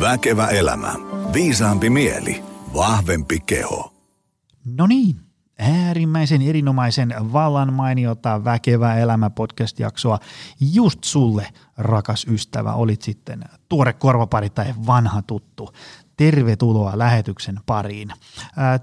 Väkevä elämä. Viisaampi mieli. Vahvempi keho. No niin, äärimmäisen erinomaisen vallan mainiota Väkevä elämä podcast-jaksoa just sulle, rakas ystävä, olit sitten tuore korvapari tai vanha tuttu. Tervetuloa lähetyksen pariin.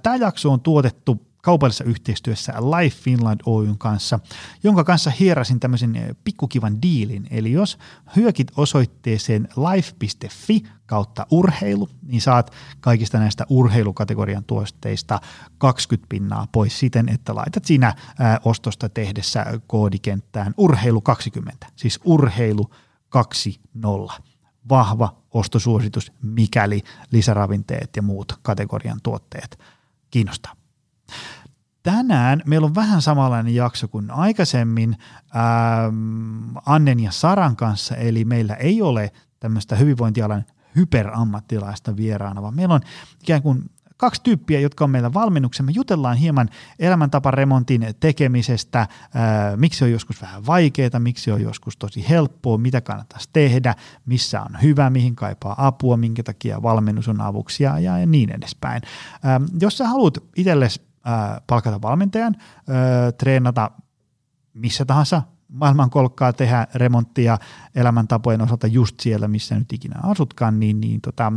Tämä jakso on tuotettu kaupallisessa yhteistyössä Life Finland Oyn kanssa, jonka kanssa hierasin tämmöisen eh, pikkukivan diilin. Eli jos hyökit osoitteeseen life.fi kautta urheilu, niin saat kaikista näistä urheilukategorian tuosteista 20 pinnaa pois siten, että laitat siinä ää, ostosta tehdessä koodikenttään urheilu 20, siis urheilu 20 vahva ostosuositus, mikäli lisäravinteet ja muut kategorian tuotteet kiinnostaa tänään meillä on vähän samanlainen jakso kuin aikaisemmin ähm, Annen ja Saran kanssa, eli meillä ei ole tämmöistä hyvinvointialan hyperammattilaista vieraana, vaan meillä on ikään kuin kaksi tyyppiä, jotka on meillä valmennuksen. Me jutellaan hieman elämäntaparemontin tekemisestä, ää, äh, miksi on joskus vähän vaikeaa, miksi on joskus tosi helppoa, mitä kannattaisi tehdä, missä on hyvä, mihin kaipaa apua, minkä takia valmennus on avuksi ja, ja niin edespäin. Ää, ähm, jos sä haluat itsellesi palkata valmentajan, treenata missä tahansa maailmankolkkaa, tehdä remonttia elämäntapojen osalta just siellä, missä nyt ikinä asutkaan, niin, niin tota,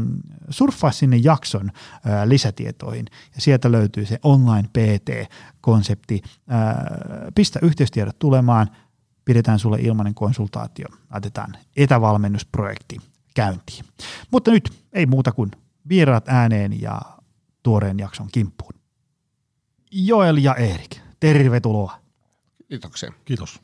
surffaa sinne jakson ää, lisätietoihin ja sieltä löytyy se online PT-konsepti. Pistä yhteystiedot tulemaan, pidetään sulle ilmainen konsultaatio, laitetaan etävalmennusprojekti käyntiin. Mutta nyt ei muuta kuin vieraat ääneen ja tuoreen jakson kimppuun. Joel ja Erik, tervetuloa. Kiitoksia. Kiitos.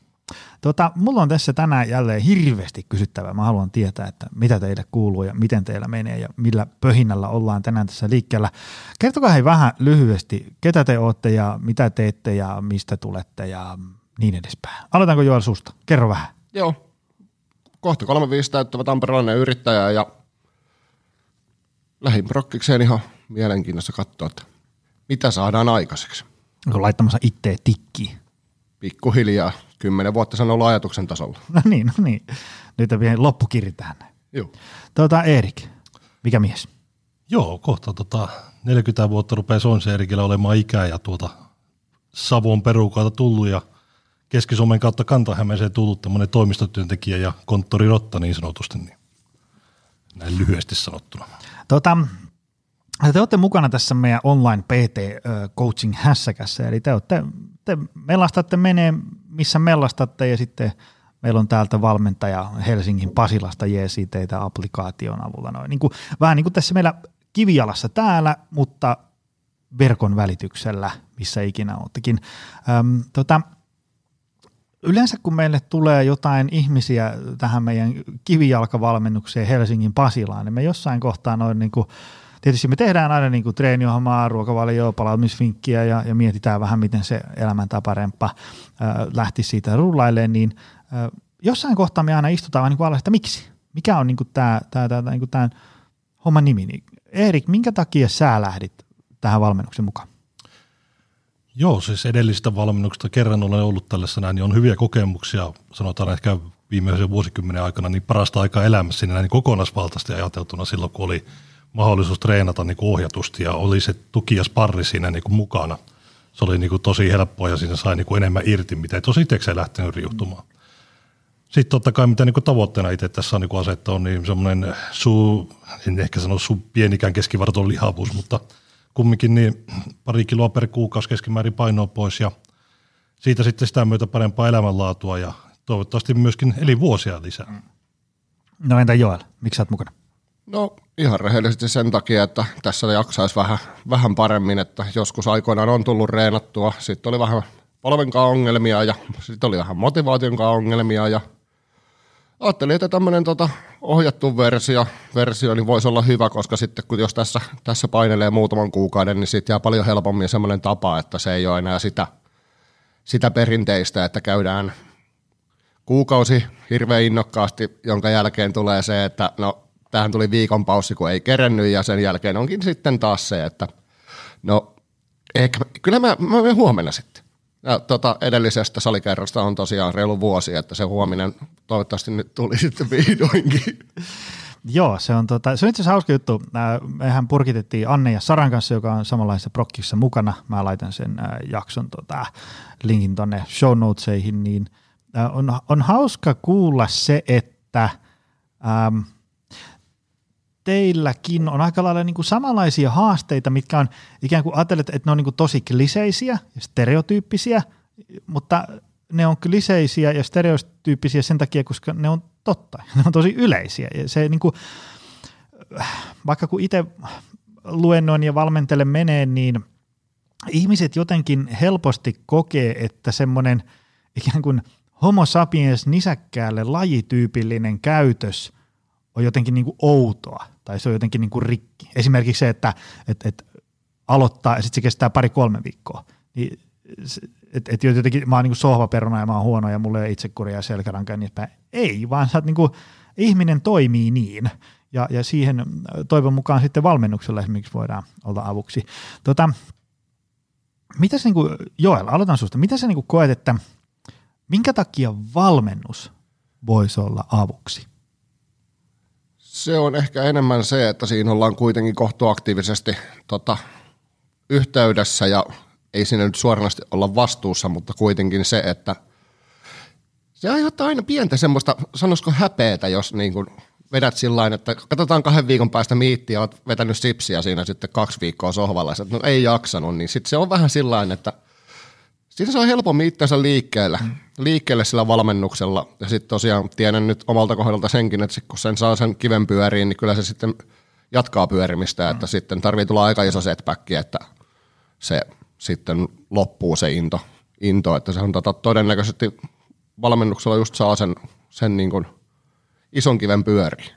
Tota, mulla on tässä tänään jälleen hirveästi kysyttävää. Mä haluan tietää, että mitä teille kuuluu ja miten teillä menee ja millä pöhinnällä ollaan tänään tässä liikkeellä. Kertokaa hei vähän lyhyesti, ketä te olette ja mitä teette ja mistä tulette ja niin edespäin. Aloitanko Joel susta? Kerro vähän. Joo. Kohta 35 täyttävä tamperelainen yrittäjä ja lähin prokkikseen ihan mielenkiinnossa katsoa, että mitä saadaan aikaiseksi? Onko laittamassa itteen tikkiin? Pikkuhiljaa. Kymmenen vuotta sen ollut ajatuksen tasolla. No niin, no niin. Nyt on vielä loppukirja tähän. Joo. Tuota, Erik, mikä mies? Joo, kohta tota 40 vuotta rupeaa Sonsi Erikillä olemaan ikää ja tuota Savon perukalta tullut ja Keski-Suomen kautta Kantahämeeseen tullut tämmöinen toimistotyöntekijä ja konttorirotta niin sanotusti, niin näin lyhyesti sanottuna. Tota, te olette mukana tässä meidän online PT-coaching hässäkässä, eli te, olette, te mellastatte menee, missä mellastatte, ja sitten meillä on täältä valmentaja Helsingin Pasilasta jeesi teitä applikaation avulla. Noin. Niin kuin, vähän niin kuin tässä meillä kivialassa täällä, mutta verkon välityksellä, missä ikinä olettekin. Öm, tota, yleensä kun meille tulee jotain ihmisiä tähän meidän kivijalkavalmennukseen Helsingin Pasilaan, niin me jossain kohtaa noin niin kuin tietysti me tehdään aina niin kuin treeniohjelmaa, ruokavalioa, palautumisvinkkiä ja, ja mietitään vähän, miten se elämäntaparemppa äh, lähti siitä rullailemaan, niin äh, jossain kohtaa me aina istutaan vaan niin kuin että miksi? Mikä on niin kuin tämä, tämä, tämä, niin kuin tämän homman nimi? Niin, Erik, minkä takia sä lähdit tähän valmennuksen mukaan? Joo, siis edellisestä valmennuksesta kerran olen ollut tällaisena, niin on hyviä kokemuksia, sanotaan ehkä viimeisen vuosikymmenen aikana, niin parasta aikaa elämässä niin näin kokonaisvaltaisesti ajateltuna silloin, kun oli – mahdollisuus treenata niin kuin ohjatusti ja oli se tuki ja sparri siinä niin kuin mukana. Se oli niin kuin tosi helppoa ja siinä sai niin kuin enemmän irti, mitä ei tosi itse lähtenyt riuhtumaan. Sitten totta kai mitä niin kuin tavoitteena itse tässä on niin asettanut, niin semmoinen suu, en ehkä sano sun pienikään keskivarton lihavuus, mutta kumminkin niin pari kiloa per kuukausi keskimäärin painoa pois ja siitä sitten sitä myötä parempaa elämänlaatua ja toivottavasti myöskin elinvuosia lisää. No entä Joel, miksi sä oot mukana? No ihan rehellisesti sen takia, että tässä jaksaisi vähän, vähän paremmin, että joskus aikoinaan on tullut reenattua, sitten oli vähän polvenkaan ongelmia ja sitten oli vähän motivaationkaan ongelmia ja ajattelin, että tämmöinen tota, ohjattu versio, versio niin voisi olla hyvä, koska sitten kun jos tässä, tässä painelee muutaman kuukauden, niin sitten jää paljon helpommin semmoinen tapa, että se ei ole enää sitä, sitä perinteistä, että käydään kuukausi hirveän innokkaasti, jonka jälkeen tulee se, että no tähän tuli viikon paussi, kun ei kerennyt, ja sen jälkeen onkin sitten taas se, että no, ehkä, kyllä mä, mä menen huomenna sitten. Ja tota, edellisestä salikerrosta on tosiaan reilu vuosi, että se huominen toivottavasti nyt tuli sitten vihdoinkin. Joo, se on, tota, se on itse asiassa hauska juttu. Mehän purkitettiin Anne ja Saran kanssa, joka on samanlaisessa prokkissa mukana. Mä laitan sen jakson tota, linkin tonne show notesihin, niin on, on hauska kuulla se, että ähm, teilläkin on aika lailla niin kuin samanlaisia haasteita, mitkä on ikään kuin ajatellet, että ne on niin kuin tosi kliseisiä ja stereotyyppisiä, mutta ne on kliseisiä ja stereotyyppisiä sen takia, koska ne on totta. Ne on tosi yleisiä. Ja se niin kuin, vaikka kun itse luennoin ja valmentelen menee, niin ihmiset jotenkin helposti kokee, että semmoinen ikään kuin homo sapiens nisäkkäälle lajityypillinen käytös on jotenkin niin kuin outoa tai se on jotenkin niin kuin rikki. Esimerkiksi se, että et, et aloittaa ja sitten se kestää pari-kolme viikkoa. Niin, että et jotenkin mä oon niin sohvaperuna ja mä oon huono ja mulla ei itsekuria ja selkäranka ja niin päin. Ei, vaan sä oot niin kuin, ihminen toimii niin. Ja, ja siihen toivon mukaan sitten valmennuksella esimerkiksi voidaan olla avuksi. Tota, mitä se niin kuin, Joel, aloitan susta. Mitä sä niin kuin koet, että minkä takia valmennus voisi olla avuksi? Se on ehkä enemmän se, että siinä ollaan kuitenkin kohtuaktiivisesti tota, yhteydessä ja ei siinä nyt suoranaisesti olla vastuussa, mutta kuitenkin se, että se aiheuttaa aina pientä semmoista, sanoisiko häpeetä, jos niin kuin vedät sillä että katsotaan kahden viikon päästä miittiä ja oot vetänyt sipsiä siinä sitten kaksi viikkoa sohvalla, että no ei jaksanut, niin sitten se on vähän sillä että siinä saa helpommin itsensä liikkeelle, mm. liikkeelle sillä valmennuksella. Ja sitten tosiaan tiedän nyt omalta kohdalta senkin, että kun sen saa sen kiven pyöriin, niin kyllä se sitten jatkaa pyörimistä, mm. että sitten tarvii tulla aika iso setback, että se sitten loppuu se into, into että se on tota, todennäköisesti valmennuksella just saa sen, sen niin kuin ison kiven pyöriin.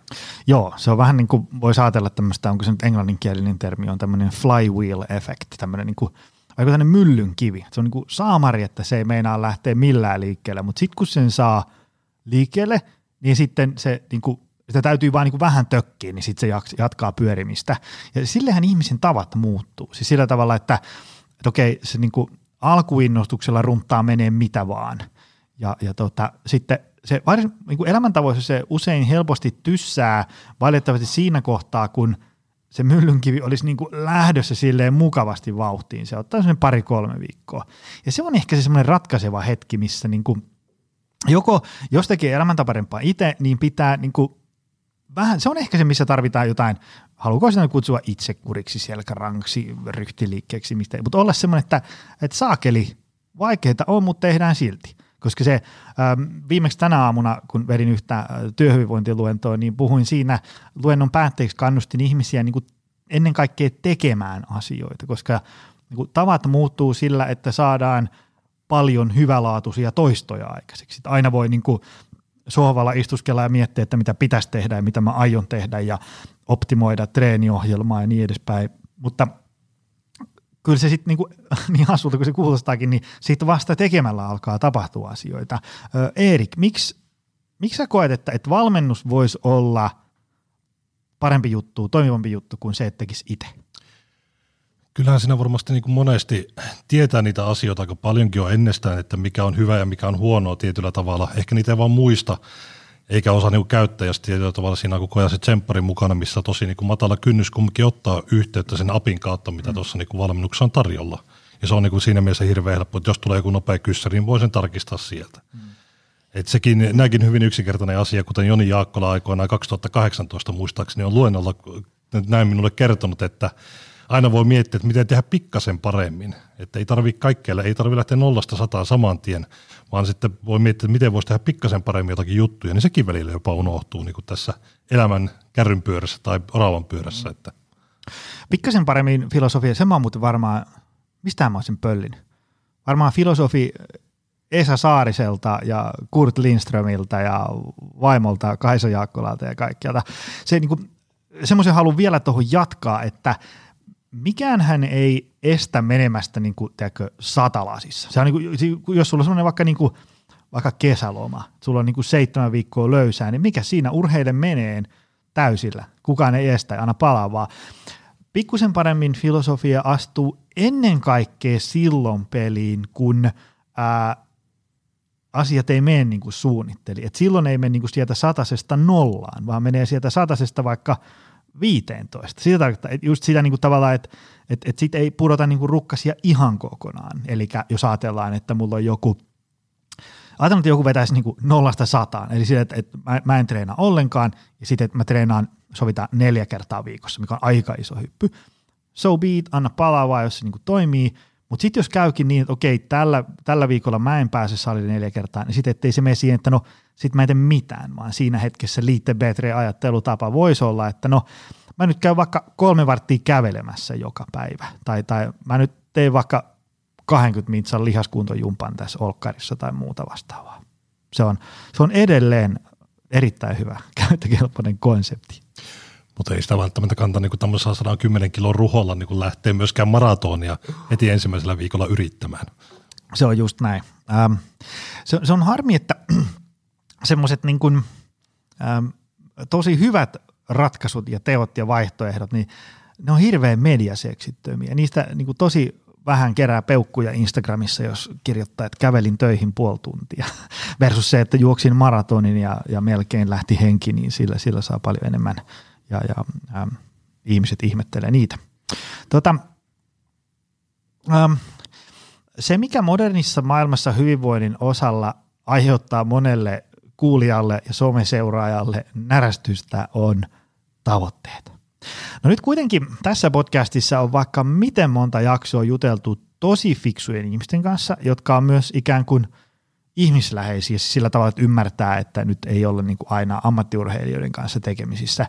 Joo, se on vähän niin kuin voisi ajatella tämmöistä, onko se nyt englanninkielinen termi, on tämmöinen flywheel effect, tämmöinen niin kuin, aika tämmöinen myllyn kivi. Se on niin kuin saamari, että se ei meinaa lähteä millään liikkeelle, mutta sitten kun sen saa liikkeelle, niin sitten se niin kuin, sitä täytyy vain niin vähän tökkiä, niin sitten se jatkaa pyörimistä. Ja sillehän ihmisen tavat muuttuu. Siis sillä tavalla, että että okei, se niin kuin alkuinnostuksella runttaa menee mitä vaan. Ja, ja tota, sitten se niin kuin elämäntavoissa se usein helposti tyssää valitettavasti siinä kohtaa, kun se myllynkivi olisi niin kuin lähdössä silleen mukavasti vauhtiin. Se ottaa sen pari-kolme viikkoa. Ja se on ehkä se semmoinen ratkaiseva hetki, missä niin kuin joko jos tekee elämäntaparempaa itse, niin pitää niin kuin vähän, se on ehkä se, missä tarvitaan jotain haluuko sitä kutsua itsekuriksi, selkäranksi, ryhtiliikkeeksi, mistä, mutta olla semmoinen, että, että saakeli, vaikeita on, mutta tehdään silti. Koska se ähm, viimeksi tänä aamuna, kun vedin yhtä äh, työhyvinvointiluentoa, niin puhuin siinä luennon päätteeksi, kannustin ihmisiä niin kuin ennen kaikkea tekemään asioita, koska niin kuin tavat muuttuu sillä, että saadaan paljon hyvälaatuisia toistoja aikaiseksi. Aina voi niin kuin sohvalla istuskella ja miettiä, että mitä pitäisi tehdä ja mitä mä aion tehdä ja optimoida treeniohjelmaa ja niin edespäin. Mutta kyllä se sitten niinku, niin hassulta kuin se kuulostaakin, niin siitä vasta tekemällä alkaa tapahtua asioita. Ö, Erik, miksi, miksi sä koet, että, että valmennus voisi olla parempi juttu, toimivampi juttu kuin se, että tekisi itse? Kyllähän siinä varmasti niin kuin monesti tietää niitä asioita aika paljonkin jo ennestään, että mikä on hyvä ja mikä on huonoa tietyllä tavalla. Ehkä niitä ei vaan muista, eikä osaa niin käyttää, ja tietyllä tavalla siinä on koko ajan se tsemppari mukana, missä tosi niin kuin matala kynnys kumminkin ottaa yhteyttä sen apin kautta, mitä mm. tuossa niin valmennuksessa on tarjolla. Ja se on niin kuin siinä mielessä hirveän helppo, että jos tulee joku nopea kyssäri, niin voi sen tarkistaa sieltä. Mm. Et sekin, nämäkin hyvin yksinkertainen asia, kuten Joni Jaakkola aikoinaan 2018 muistaakseni on luennolla näin minulle kertonut, että aina voi miettiä, että miten tehdä pikkasen paremmin. Että ei tarvitse kaikkeelle, ei tarvitse lähteä nollasta sataan saman tien, vaan sitten voi miettiä, että miten voisi tehdä pikkasen paremmin jotakin juttuja, niin sekin välillä jopa unohtuu niin kuin tässä elämän kärrynpyörässä tai oravan pyörässä. Mm. Että. Pikkasen paremmin filosofia, se mä oon muuten varmaan, mistä mä olisin pöllin? Varmaan filosofi Esa Saariselta ja Kurt Lindströmiltä ja vaimolta Kaisa Jaakkolalta ja kaikkialta. Se niin kuin, semmoisen haluan vielä tuohon jatkaa, että – mikään hän ei estä menemästä niin kuin, tiedätkö, satalasissa. Se on niin kuin, jos sulla on semmoinen vaikka, niin kuin, vaikka kesäloma, sulla on niin kuin seitsemän viikkoa löysää, niin mikä siinä urheille menee täysillä? Kukaan ei estä, aina palaa vaan. Pikkusen paremmin filosofia astuu ennen kaikkea silloin peliin, kun ää, asiat ei mene niin kuin suunnitteli. Et silloin ei mene niin kuin sieltä satasesta nollaan, vaan menee sieltä satasesta vaikka 15. Sitä tarkoittaa, että just sitä niin kuin tavallaan, että et, et sit ei pudota niin kuin rukkasia ihan kokonaan. Eli jos ajatellaan, että mulla on joku – ajatellaan, että joku vetäisi niin kuin nollasta sataan, eli sille, että, että mä, mä en treenaa ollenkaan, ja sitten, että mä treenaan, sovitaan neljä kertaa viikossa, mikä on aika iso hyppy. So be it, anna palaa vaan, jos se niin kuin toimii, mutta sitten jos käykin niin, että okei, tällä, tällä viikolla mä en pääse salille neljä kertaa, niin sitten ettei se mene siihen, että no sit mä en tee mitään, vaan siinä hetkessä liitte betre ajattelutapa voisi olla, että no mä nyt käyn vaikka kolme varttia kävelemässä joka päivä, tai, tai mä nyt teen vaikka 20 mitsan lihaskuntojumpan tässä olkkarissa tai muuta vastaavaa. Se on, se on edelleen erittäin hyvä käyttökelpoinen konsepti. Mutta ei sitä välttämättä kanta niin tämmöisellä 110 kilon ruholla niin lähteä myöskään maratonia heti ensimmäisellä viikolla yrittämään. Se on just näin. Ähm, se, se on harmi, että semmoiset niin ähm, tosi hyvät ratkaisut ja teot ja vaihtoehdot, niin ne on hirveän mediaseksittömiä. Niistä niin kuin tosi vähän kerää peukkuja Instagramissa, jos kirjoittaa, että kävelin töihin puoli tuntia, versus se, että juoksin maratonin ja, ja melkein lähti henki, niin sillä, sillä saa paljon enemmän ja, ja ähm, ihmiset ihmettelee niitä. Tota, ähm, se, mikä modernissa maailmassa hyvinvoinnin osalla aiheuttaa monelle kuulijalle ja someseuraajalle närästystä, on tavoitteet. No nyt kuitenkin tässä podcastissa on vaikka miten monta jaksoa juteltu tosi fiksujen ihmisten kanssa, jotka on myös ikään kuin ihmisläheisiä sillä tavalla, että ymmärtää, että nyt ei ole niin kuin aina ammattiurheilijoiden kanssa tekemisissä,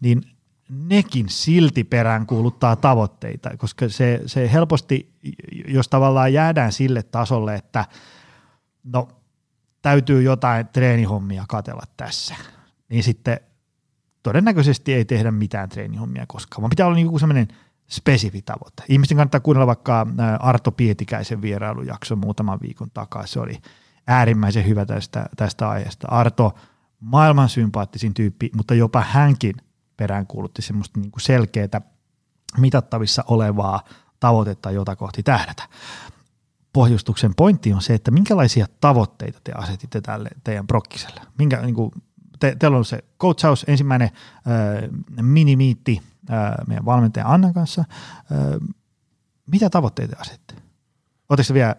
niin nekin silti perään kuuluttaa tavoitteita, koska se, se helposti, jos tavallaan jäädään sille tasolle, että no täytyy jotain treenihommia katella tässä, niin sitten todennäköisesti ei tehdä mitään treenihommia koskaan, vaan pitää olla niinku semmoinen spesifi tavoite. Ihmisten kannattaa kuunnella vaikka Arto Pietikäisen vierailujakso muutaman viikon takaa. Se oli äärimmäisen hyvä tästä, tästä aiheesta. Arto, maailman sympaattisin tyyppi, mutta jopa hänkin peräänkuulutti semmoista niinku selkeää mitattavissa olevaa tavoitetta, jota kohti tähdätä. Pohjustuksen pointti on se, että minkälaisia tavoitteita te asetitte tälle teidän prokkiselle. Minkä, niin kuin, te, teillä on se coachaus, ensimmäinen äh, minimiitti äh, meidän valmentajan Annan kanssa. Äh, mitä tavoitteita asette? Oletteko vielä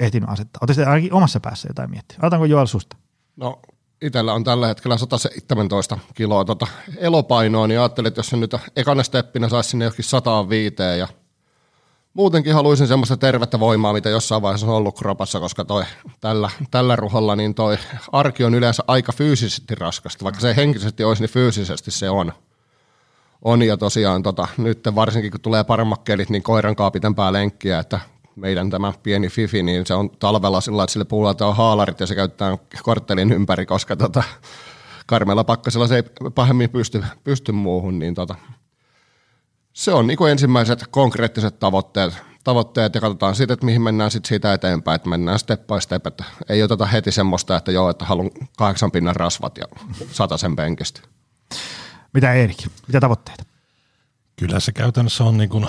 ehtinyt asettaa? Oletteko ainakin omassa päässä jotain miettiä? Aloitanko Joel susta? No itsellä on tällä hetkellä 117 kiloa tota elopainoa, niin ajattelin, että jos se nyt ekana steppinä saisi sinne johonkin 105 ja – muutenkin haluaisin semmoista tervettä voimaa, mitä jossain vaiheessa on ollut kropassa, koska toi, tällä, tällä ruholla niin toi arki on yleensä aika fyysisesti raskasta. Vaikka se henkisesti olisi, niin fyysisesti se on. On ja tosiaan tota, nyt varsinkin kun tulee paremmat kelit, niin koiran kaa pitempää lenkkiä, että meidän tämä pieni Fifi, niin se on talvella sillä että sille puhutaan haalarit ja se käytetään korttelin ympäri, koska tota, karmeella pakkasella se ei pahemmin pysty, pysty muuhun, niin tota, se on niin ensimmäiset konkreettiset tavoitteet, tavoitteet ja katsotaan sitten, että mihin mennään sitten siitä eteenpäin, että mennään step by step, että ei oteta heti semmoista, että joo, että haluan kahdeksan pinnan rasvat ja sen penkistä. Mitä Erik, mitä tavoitteita? Kyllä se käytännössä on niin kuin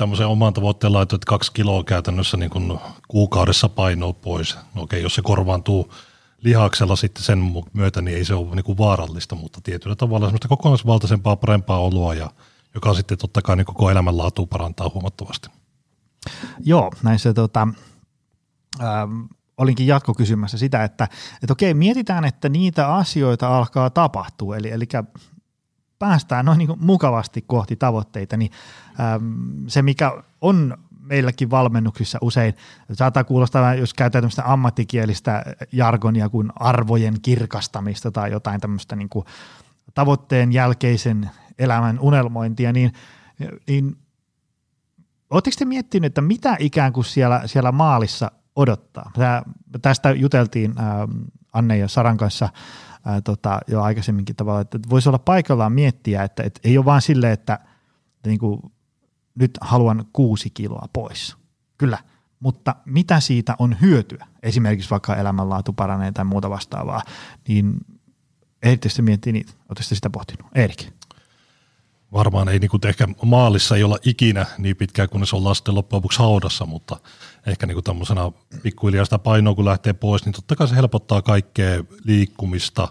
tämmöisen oman tavoitteen laittu, että kaksi kiloa käytännössä niin kuin kuukaudessa painoa pois. No okei, jos se korvaantuu lihaksella sitten sen myötä, niin ei se ole niin kuin vaarallista, mutta tietyllä tavalla semmoista kokonaisvaltaisempaa, parempaa oloa ja – joka sitten totta kai niin koko elämänlaatua parantaa huomattavasti. Joo, näissä tota, ähm, olinkin jatkokysymässä sitä, että, että okei, mietitään, että niitä asioita alkaa tapahtua, eli, eli päästään noin niin mukavasti kohti tavoitteita, niin se mikä on meilläkin valmennuksissa usein, saattaa kuulostaa, jos käytetään tämmöistä ammattikielistä jargonia kuin arvojen kirkastamista tai jotain tämmöistä niin kuin tavoitteen jälkeisen elämän unelmointia, niin, niin Oletteko te miettinyt, että mitä ikään kuin siellä, siellä maalissa odottaa? Tää, tästä juteltiin ää, Anne ja Saran kanssa ää, tota, jo aikaisemminkin tavalla, että voisi olla paikallaan miettiä, että, että ei ole vaan silleen, että, että niin kuin, nyt haluan kuusi kiloa pois. Kyllä, mutta mitä siitä on hyötyä? Esimerkiksi vaikka elämänlaatu paranee tai muuta vastaavaa, niin erityisesti miettii niitä. Oletteko sitä pohtinut? Erik? varmaan ei niin kuin ehkä maalissa ei olla ikinä niin pitkään, kunnes ollaan sitten loppujen lopuksi haudassa, mutta ehkä niin kuin tämmöisenä pikkuhiljaa sitä painoa kun lähtee pois, niin totta kai se helpottaa kaikkea liikkumista,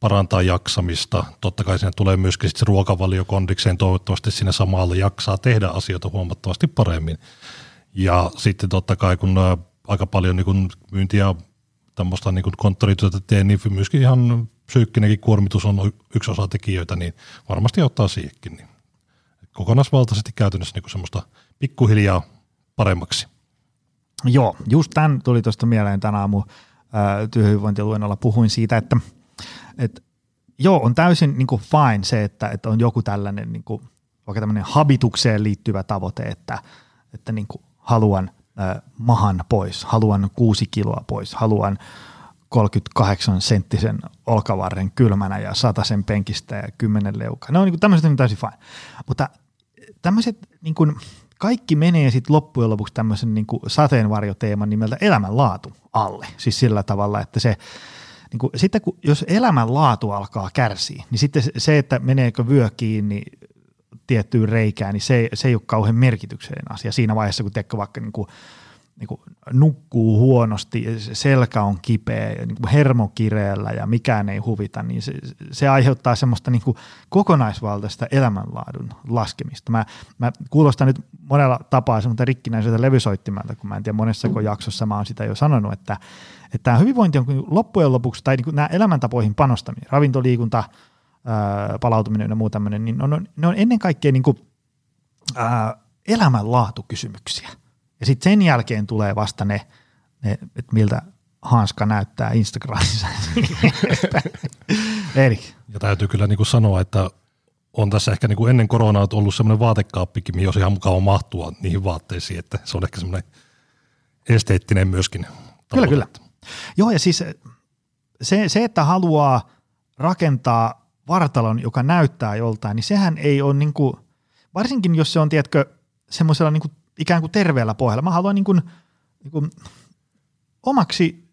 parantaa jaksamista. Totta kai siinä tulee myöskin sitten se ruokavalio kondikseen, toivottavasti siinä samalla jaksaa tehdä asioita huomattavasti paremmin. Ja sitten totta kai kun aika paljon niin kuin myyntiä tämmöistä niin konttorityötä teen, niin myöskin ihan psyykkinenkin kuormitus on yksi osa tekijöitä, niin varmasti ottaa siihenkin. Niin kokonaisvaltaisesti käytännössä niin semmoista pikkuhiljaa paremmaksi. Joo, just tämän tuli tuosta mieleen tänä aamu työhyvinvointiluennolla. Puhuin siitä, että, että joo, on täysin niin kuin fine se, että, että on joku tällainen niin kuin, vaikka tämmöinen habitukseen liittyvä tavoite, että, että niin kuin haluan äh, mahan pois, haluan kuusi kiloa pois, haluan 38 senttisen olkavarren kylmänä ja sen penkistä ja kymmenen leukaa. Ne on niin tämmöiset on täysin fine. Mutta tämmöiset niin kuin, kaikki menee sitten loppujen lopuksi tämmöisen niin kuin sateenvarjoteeman nimeltä elämänlaatu alle. Siis sillä tavalla, että se, niin kuin, sitten kun, jos elämänlaatu alkaa kärsiä, niin sitten se, että meneekö vyö kiinni tiettyyn reikään, niin se, se ei ole kauhean merkityksellinen asia siinä vaiheessa, kun teekö vaikka niin kuin, niin kuin nukkuu huonosti, selkä on kipeä, niin kuin hermokireellä ja mikään ei huvita, niin se, se aiheuttaa semmoista niin kuin kokonaisvaltaista elämänlaadun laskemista. Mä, mä kuulostan nyt monella tapaa semmoista rikkinäiseltä levysoittimelta, kun mä en tiedä monessa jaksossa mä oon sitä jo sanonut, että, että tämä hyvinvointi on loppujen lopuksi, tai niin kuin nämä elämäntapoihin panostaminen, ravintoliikunta, palautuminen ja muu tämmöinen, niin on, ne on ennen kaikkea niin kuin, ää, elämänlaatukysymyksiä ja sitten sen jälkeen tulee vasta ne, ne että miltä hanska näyttää Instagramissa. Eli. Ja täytyy kyllä niin kuin sanoa, että on tässä ehkä niin kuin ennen koronaa ollut semmoinen vaatekaappikin, mihin olisi ihan mukava mahtua niihin vaatteisiin, että se on ehkä semmoinen esteettinen myöskin. Kyllä, kyllä. Joo, ja siis se, se, että haluaa rakentaa vartalon, joka näyttää joltain, niin sehän ei ole niin kuin, varsinkin jos se on, tiedätkö, semmoisella niin kuin ikään kuin terveellä pohjalla. Mä haluan niin kuin, niin kuin omaksi,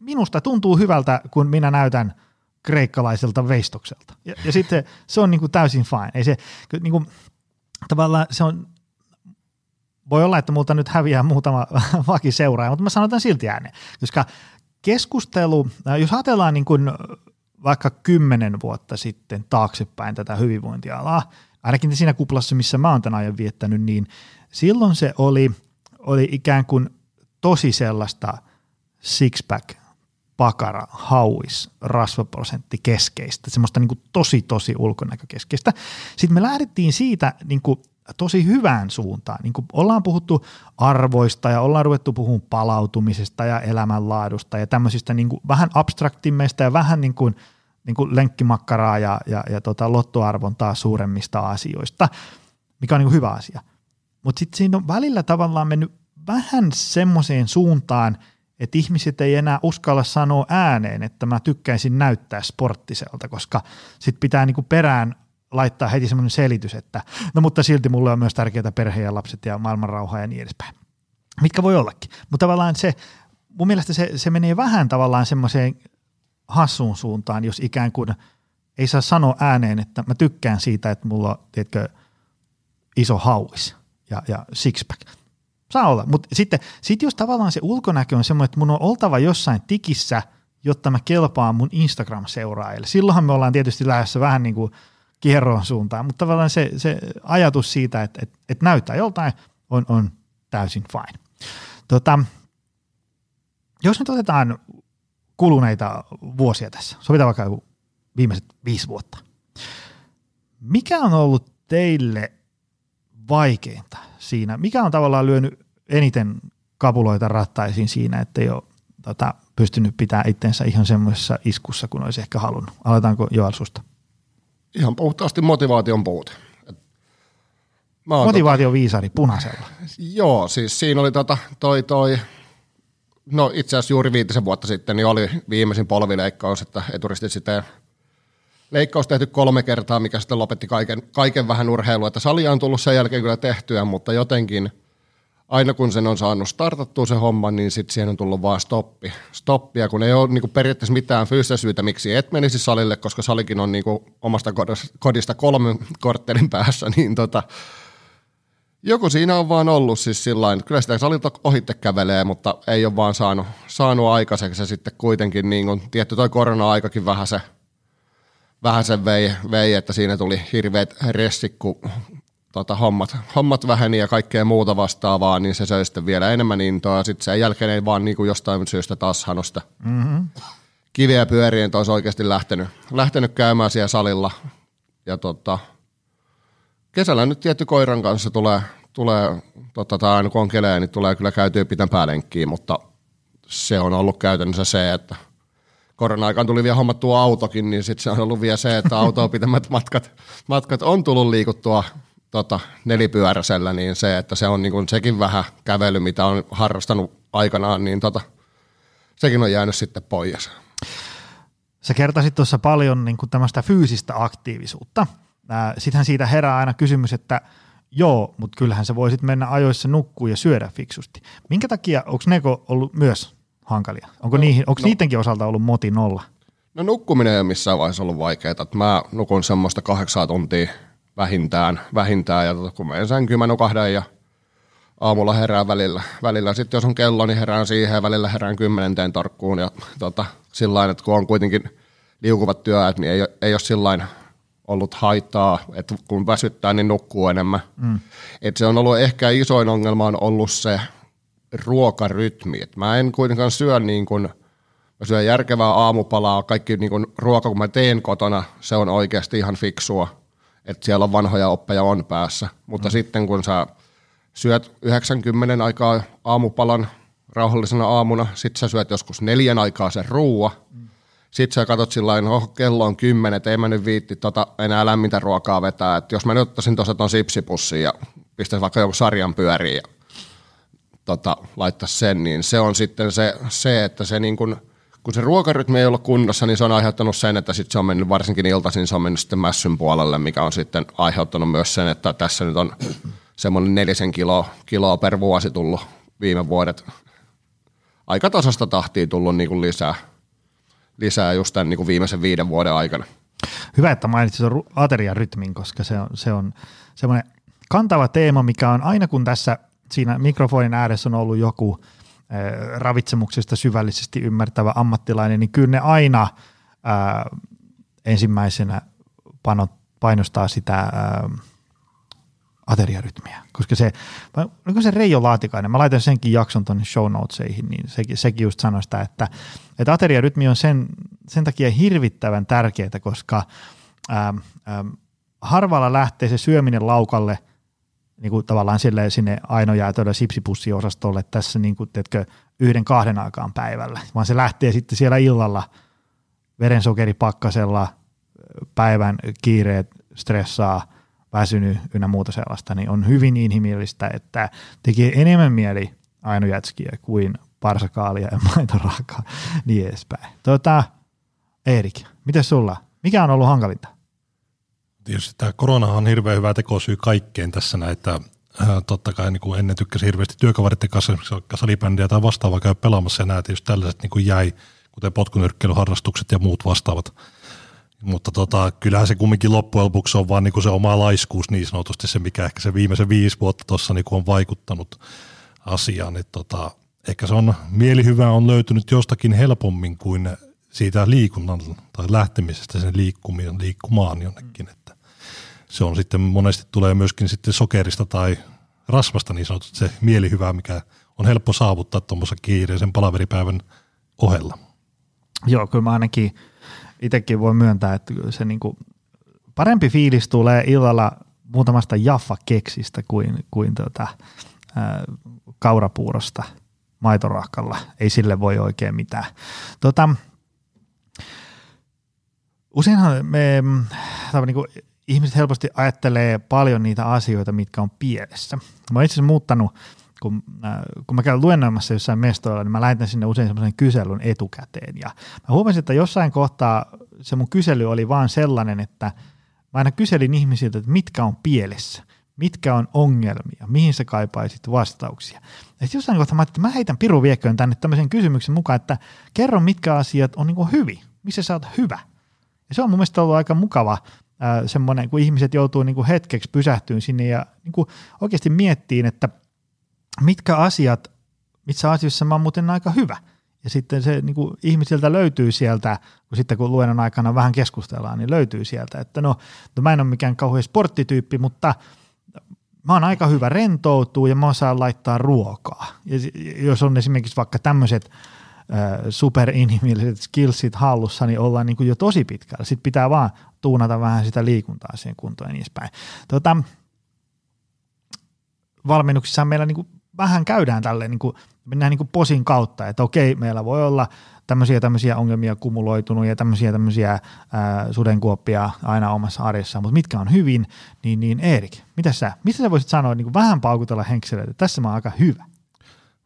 minusta tuntuu hyvältä, kun minä näytän kreikkalaiselta veistokselta. Ja, ja sitten se on niin kuin täysin fine. Ei se, niin kuin, tavallaan se on, voi olla, että multa nyt häviää muutama seuraaja, mutta mä sanotaan silti ääneen, koska keskustelu, jos ajatellaan niin kuin vaikka kymmenen vuotta sitten taaksepäin tätä hyvinvointialaa, ainakin siinä kuplassa, missä mä oon tämän ajan viettänyt, niin silloin se oli, oli ikään kuin tosi sellaista six-pack, pakara, hauis, rasvaprosentti keskeistä, semmoista niin kuin tosi tosi ulkonäkökeskeistä. Sitten me lähdettiin siitä niin kuin tosi hyvään suuntaan. Niin kuin ollaan puhuttu arvoista ja ollaan ruvettu puhumaan palautumisesta ja elämänlaadusta ja tämmöisistä niin kuin vähän abstraktimmeista ja vähän niin kuin, niin kuin lenkkimakkaraa ja, ja, ja tota lottoarvontaa suuremmista asioista, mikä on niin kuin hyvä asia – mutta sitten siinä on välillä tavallaan mennyt vähän semmoiseen suuntaan, että ihmiset ei enää uskalla sanoa ääneen, että mä tykkäisin näyttää sporttiselta, koska sitten pitää niinku perään laittaa heti semmoinen selitys, että no mutta silti mulle on myös tärkeää perhe ja lapset ja maailmanrauha ja niin edespäin. Mitkä voi ollakin. Mutta tavallaan se, mun mielestä se, se menee vähän tavallaan semmoiseen hassuun suuntaan, jos ikään kuin ei saa sanoa ääneen, että mä tykkään siitä, että mulla on, tiedätkö, iso hauis ja, ja sixpack. Saa olla, mutta sitten sit jos tavallaan se ulkonäkö on semmoinen, että mun on oltava jossain tikissä, jotta mä kelpaan mun Instagram-seuraajille. Silloinhan me ollaan tietysti lähdössä vähän niin kuin kierroon suuntaan, mutta tavallaan se, se ajatus siitä, että, että, että näyttää joltain, on, on täysin fine. Tota, jos nyt otetaan kuluneita vuosia tässä, sovitaan vaikka viimeiset viisi vuotta. Mikä on ollut teille vaikeinta siinä? Mikä on tavallaan lyönyt eniten kapuloita rattaisiin siinä, että ei ole tota, pystynyt pitää itsensä ihan semmoisessa iskussa kuin olisi ehkä halunnut? Aletaanko Joel susta? Ihan puhtaasti motivaation puute. Motivaation tota, viisari punaisella. Joo, siis siinä oli tota, toi, toi, no itse asiassa juuri viitisen vuotta sitten niin oli viimeisin polvileikkaus, että eturisti sitten leikkaus tehty kolme kertaa, mikä sitten lopetti kaiken, kaiken vähän urheilua. Että salia on tullut sen jälkeen kyllä tehtyä, mutta jotenkin aina kun sen on saanut startattua se homma, niin sitten siihen on tullut vaan stoppi. Stoppia, kun ei ole niin periaatteessa mitään fyysistä syytä, miksi et menisi salille, koska salikin on niin omasta kodista kolmen korttelin päässä, niin tota, joku siinä on vaan ollut siis sillain, kyllä sitä salilta ohitte kävelee, mutta ei ole vaan saanut, saanut aikaiseksi ja sitten kuitenkin niin kuin, tietty toi korona-aikakin vähän se, vähän sen vei, vei, että siinä tuli hirveät ressit, kun tota, hommat, hommat väheni ja kaikkea muuta vastaavaa, niin se söi sitten vielä enemmän intoa. Sitten sen jälkeen ei vaan niin kuin jostain syystä taas hanosta mm-hmm. kiviä pyörien, että olisi oikeasti lähtenyt, lähtenyt käymään siellä salilla. Ja tota, kesällä nyt tietty koiran kanssa tulee, tulee tota, tai aina kun on keleä, niin tulee kyllä käytyä pitempää lenkkiä, mutta se on ollut käytännössä se, että korona-aikaan tuli vielä hommattua autokin, niin sitten se on ollut vielä se, että autoa pitemmät matkat, matkat on tullut liikuttua tota, nelipyöräisellä, niin se, että se on niin sekin vähän kävely, mitä on harrastanut aikanaan, niin tota, sekin on jäänyt sitten pois. Sä kertasit tuossa paljon niin kuin tämmöistä fyysistä aktiivisuutta. Sittenhän siitä herää aina kysymys, että joo, mutta kyllähän sä voisit mennä ajoissa nukkuu ja syödä fiksusti. Minkä takia, onko neko ollut myös hankalia? Onko, no, niihin, onko no, niidenkin osalta ollut moti nolla? No nukkuminen ei ole missään vaiheessa ollut vaikeaa. Mä nukun semmoista kahdeksaa tuntia vähintään, vähintään ja tota, kun menen sänkyyn, mä nukahdan ja aamulla herään välillä. välillä. Sitten jos on kello, niin herään siihen ja välillä herään kymmenenteen tarkkuun ja tota, sillä että kun on kuitenkin liukuvat työajat, niin ei, ei ole sillä ollut haittaa, että kun väsyttää, niin nukkuu enemmän. Mm. Et se on ollut ehkä isoin ongelma on ollut se ruokarytmi. Et mä en kuitenkaan syö niin kuin, mä syön järkevää aamupalaa, kaikki niin kuin ruoka, kun mä teen kotona, se on oikeasti ihan fiksua että siellä on vanhoja oppeja on päässä. Mutta mm. sitten kun sä syöt 90 aikaa aamupalan rauhallisena aamuna, sitten sä syöt joskus neljän aikaa sen ruua, mm. sitten sä katsot sillä oh, kello on kymmenen, että ei mä nyt viitti tota enää lämmintä ruokaa vetää, että jos mä nyt ottaisin tuossa ton sipsipussin ja pistäisin vaikka joku sarjan pyöriin ja tota, laittaisi sen, niin se on sitten se, se että se niin kuin – kun se ruokarytmi ei ollut kunnossa, niin se on aiheuttanut sen, että sit se on mennyt varsinkin iltaisin, se on mennyt sitten mässyn puolelle, mikä on sitten aiheuttanut myös sen, että tässä nyt on semmoinen nelisen kiloa, kiloa per vuosi tullut viime vuodet. Aika tasasta tahtia tullut niin kuin lisää, lisää just tämän niin kuin viimeisen viiden vuoden aikana. Hyvä, että mainitsit ateriarytmin, koska se on, se on semmoinen kantava teema, mikä on aina kun tässä siinä mikrofonin ääressä on ollut joku – ravitsemuksesta syvällisesti ymmärtävä ammattilainen, niin kyllä ne aina ää, ensimmäisenä painostaa sitä ää, ateriarytmiä, koska se, oliko se Reijo Laatikainen, mä laitan senkin jakson tuonne show notesihin, niin sekin, sekin just sanoi sitä, että, että ateriarytmi on sen, sen takia hirvittävän tärkeää, koska ää, ää, harvalla lähtee se syöminen laukalle – niin kuin tavallaan sille sinne ainojäätöllä sipsipussiosastolle tässä niin kuin, teetkö, yhden kahden aikaan päivällä, vaan se lähtee sitten siellä illalla verensokeripakkasella, päivän kiireet, stressaa, väsynyt ynnä muuta sellaista, niin on hyvin inhimillistä, että tekee enemmän mieli ainojätskiä kuin parsakaalia ja maitoraakaa, niin edespäin. Tuota, Erik, miten sulla? Mikä on ollut hankalinta? Tietysti tämä korona on hirveän hyvä tekosyy kaikkeen tässä näitä. Äh, totta kai niin kuin ennen tykkäsin hirveästi työkaveritten kanssa, vaikka salibändiä tai vastaavaa käy pelaamassa ja nämä tietysti tällaiset niin kuin jäi, kuten potkunyrkkeilyharrastukset ja muut vastaavat. Mutta tota, kyllähän se kumminkin loppujen lopuksi on vaan niin kuin se oma laiskuus niin sanotusti se, mikä ehkä se viimeisen viisi vuotta tuossa niin on vaikuttanut asiaan. Että tota, ehkä se on mielihyvä on löytynyt jostakin helpommin kuin siitä liikunnan tai lähtemisestä sen liikkumaan jonnekin. Että se on sitten monesti tulee myöskin sitten sokerista tai rasvasta niin sanotusti se mielihyvä, mikä on helppo saavuttaa tuommoisen kiireisen palaveripäivän ohella. Joo, kyllä mä ainakin itsekin voin myöntää, että se niinku parempi fiilis tulee illalla muutamasta jaffa-keksistä kuin, kuin tota, ää, kaurapuurosta maitorahkalla. Ei sille voi oikein mitään. Tota, useinhan me, tai niin kuin ihmiset helposti ajattelee paljon niitä asioita, mitkä on pielessä. Mä itse asiassa muuttanut, kun, äh, kun mä käyn luennoimassa jossain mestoilla, niin mä lähetän sinne usein semmoisen kyselyn etukäteen. Ja mä huomasin, että jossain kohtaa se mun kysely oli vaan sellainen, että mä aina kyselin ihmisiltä, että mitkä on pielessä. mitkä on ongelmia, mihin sä kaipaisit vastauksia. Ja jossain kohtaa mä että mä heitän Piru Viekköön tänne tämmöisen kysymyksen mukaan, että kerro mitkä asiat on niin hyvin, missä sä oot hyvä. Ja se on mun mielestä ollut aika mukava semmoinen, kun ihmiset joutuu niin kuin hetkeksi pysähtyyn sinne ja niin kuin oikeasti miettiin, että mitkä asiat, missä asioissa mä oon muuten aika hyvä. Ja sitten se niin kuin ihmisiltä löytyy sieltä, kun sitten kun luennon aikana vähän keskustellaan, niin löytyy sieltä, että no, no mä en ole mikään kauhean sporttityyppi, mutta mä oon aika hyvä rentoutua ja mä osaan laittaa ruokaa. Ja jos on esimerkiksi vaikka tämmöiset superinhimilliset skillsit hallussa, niin ollaan niin kuin jo tosi pitkällä. Sitten pitää vaan tuunata vähän sitä liikuntaa siihen kuntoon ja niin edespäin. Tota, valmennuksissa meillä niin kuin vähän käydään tälleen, niin kuin, mennään niin kuin posin kautta, että okei, meillä voi olla tämmöisiä tämmöisiä ongelmia kumuloitunut ja tämmöisiä tämmöisiä ää, sudenkuoppia aina omassa arjessa, mutta mitkä on hyvin, niin, niin Erik, mitä sä, mistä sä voisit sanoa, niin kuin vähän paukutella henkseleitä, että tässä mä oon aika hyvä?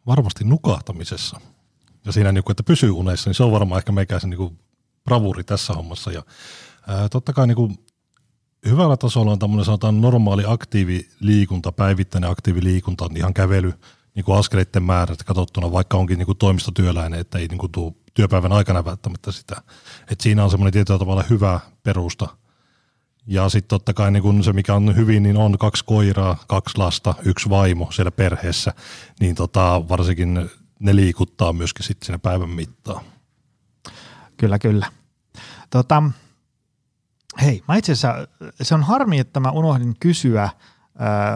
Varmasti nukahtamisessa ja siinä, niin kuin, että pysyy unessa, niin se on varmaan ehkä meikäisen niin bravuri tässä hommassa ja ää, totta kai niin kuin, hyvällä tasolla on tämmöinen sanotaan normaali aktiiviliikunta, päivittäinen aktiiviliikunta, ihan kävely, niin kuin askeleiden määrät katsottuna, vaikka onkin niin kuin toimistotyöläinen, että ei niin kuin tule työpäivän aikana välttämättä sitä. Et siinä on semmoinen tietyllä tavalla hyvä perusta. Ja sitten totta kai niin kun se, mikä on hyvin, niin on kaksi koiraa, kaksi lasta, yksi vaimo siellä perheessä, niin tota, varsinkin ne liikuttaa myöskin sitten siinä päivän mittaan. Kyllä, kyllä. Tota, hei, mä itse asiassa, se on harmi, että mä unohdin kysyä äh,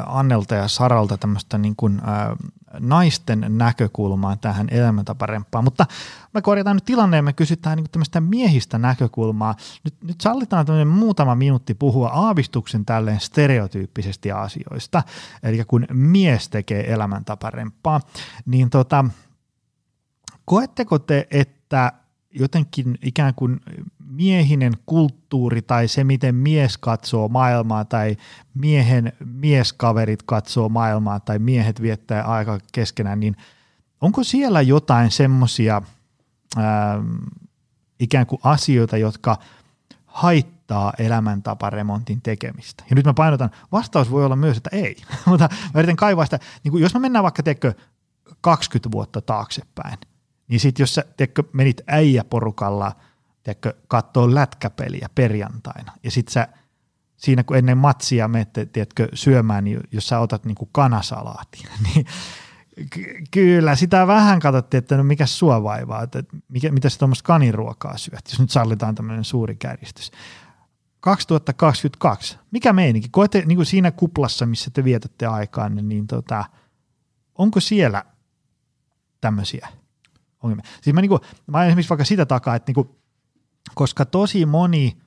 Annelta ja Saralta tämmöistä niin kuin, äh, naisten näkökulmaa tähän elämäntaparempaan, mutta me korjataan nyt tilanne ja me kysytään niin tämmöistä miehistä näkökulmaa. Nyt, nyt sallitaan tämmöinen muutama minuutti puhua aavistuksen tälleen stereotyyppisesti asioista, eli kun mies tekee elämäntaparempaa, niin tota, koetteko te, että jotenkin ikään kuin miehinen kulttuuri tai se, miten mies katsoo maailmaa tai miehen mieskaverit katsoo maailmaa tai miehet viettää aika keskenään, niin onko siellä jotain semmoisia ikään kuin asioita, jotka haittaa elämäntaparemontin tekemistä? Ja nyt mä painotan, vastaus voi olla myös, että ei, mutta mä yritän kaivaa sitä, niin kuin jos mä mennään vaikka teekö 20 vuotta taaksepäin, niin sitten jos sä teekö, menit äijäporukalla – tiedätkö, katsoo lätkäpeliä perjantaina ja sitten sä siinä kun ennen matsia menette tiedätkö, syömään, niin jos sä otat niin kanasalaatin, niin ky- kyllä sitä vähän katsottiin, että no mikä sua vaivaa, että mikä, mitä sä tuommoista kaniruokaa syöt, jos nyt sallitaan tämmöinen suuri kärjistys. 2022, mikä meininki? Koette niin kuin siinä kuplassa, missä te vietätte aikaa, niin, niin tota, onko siellä tämmöisiä ongelmia? Siis mä, niin kuin, mä esimerkiksi vaikka sitä takaa, että niin kuin, koska tosi moni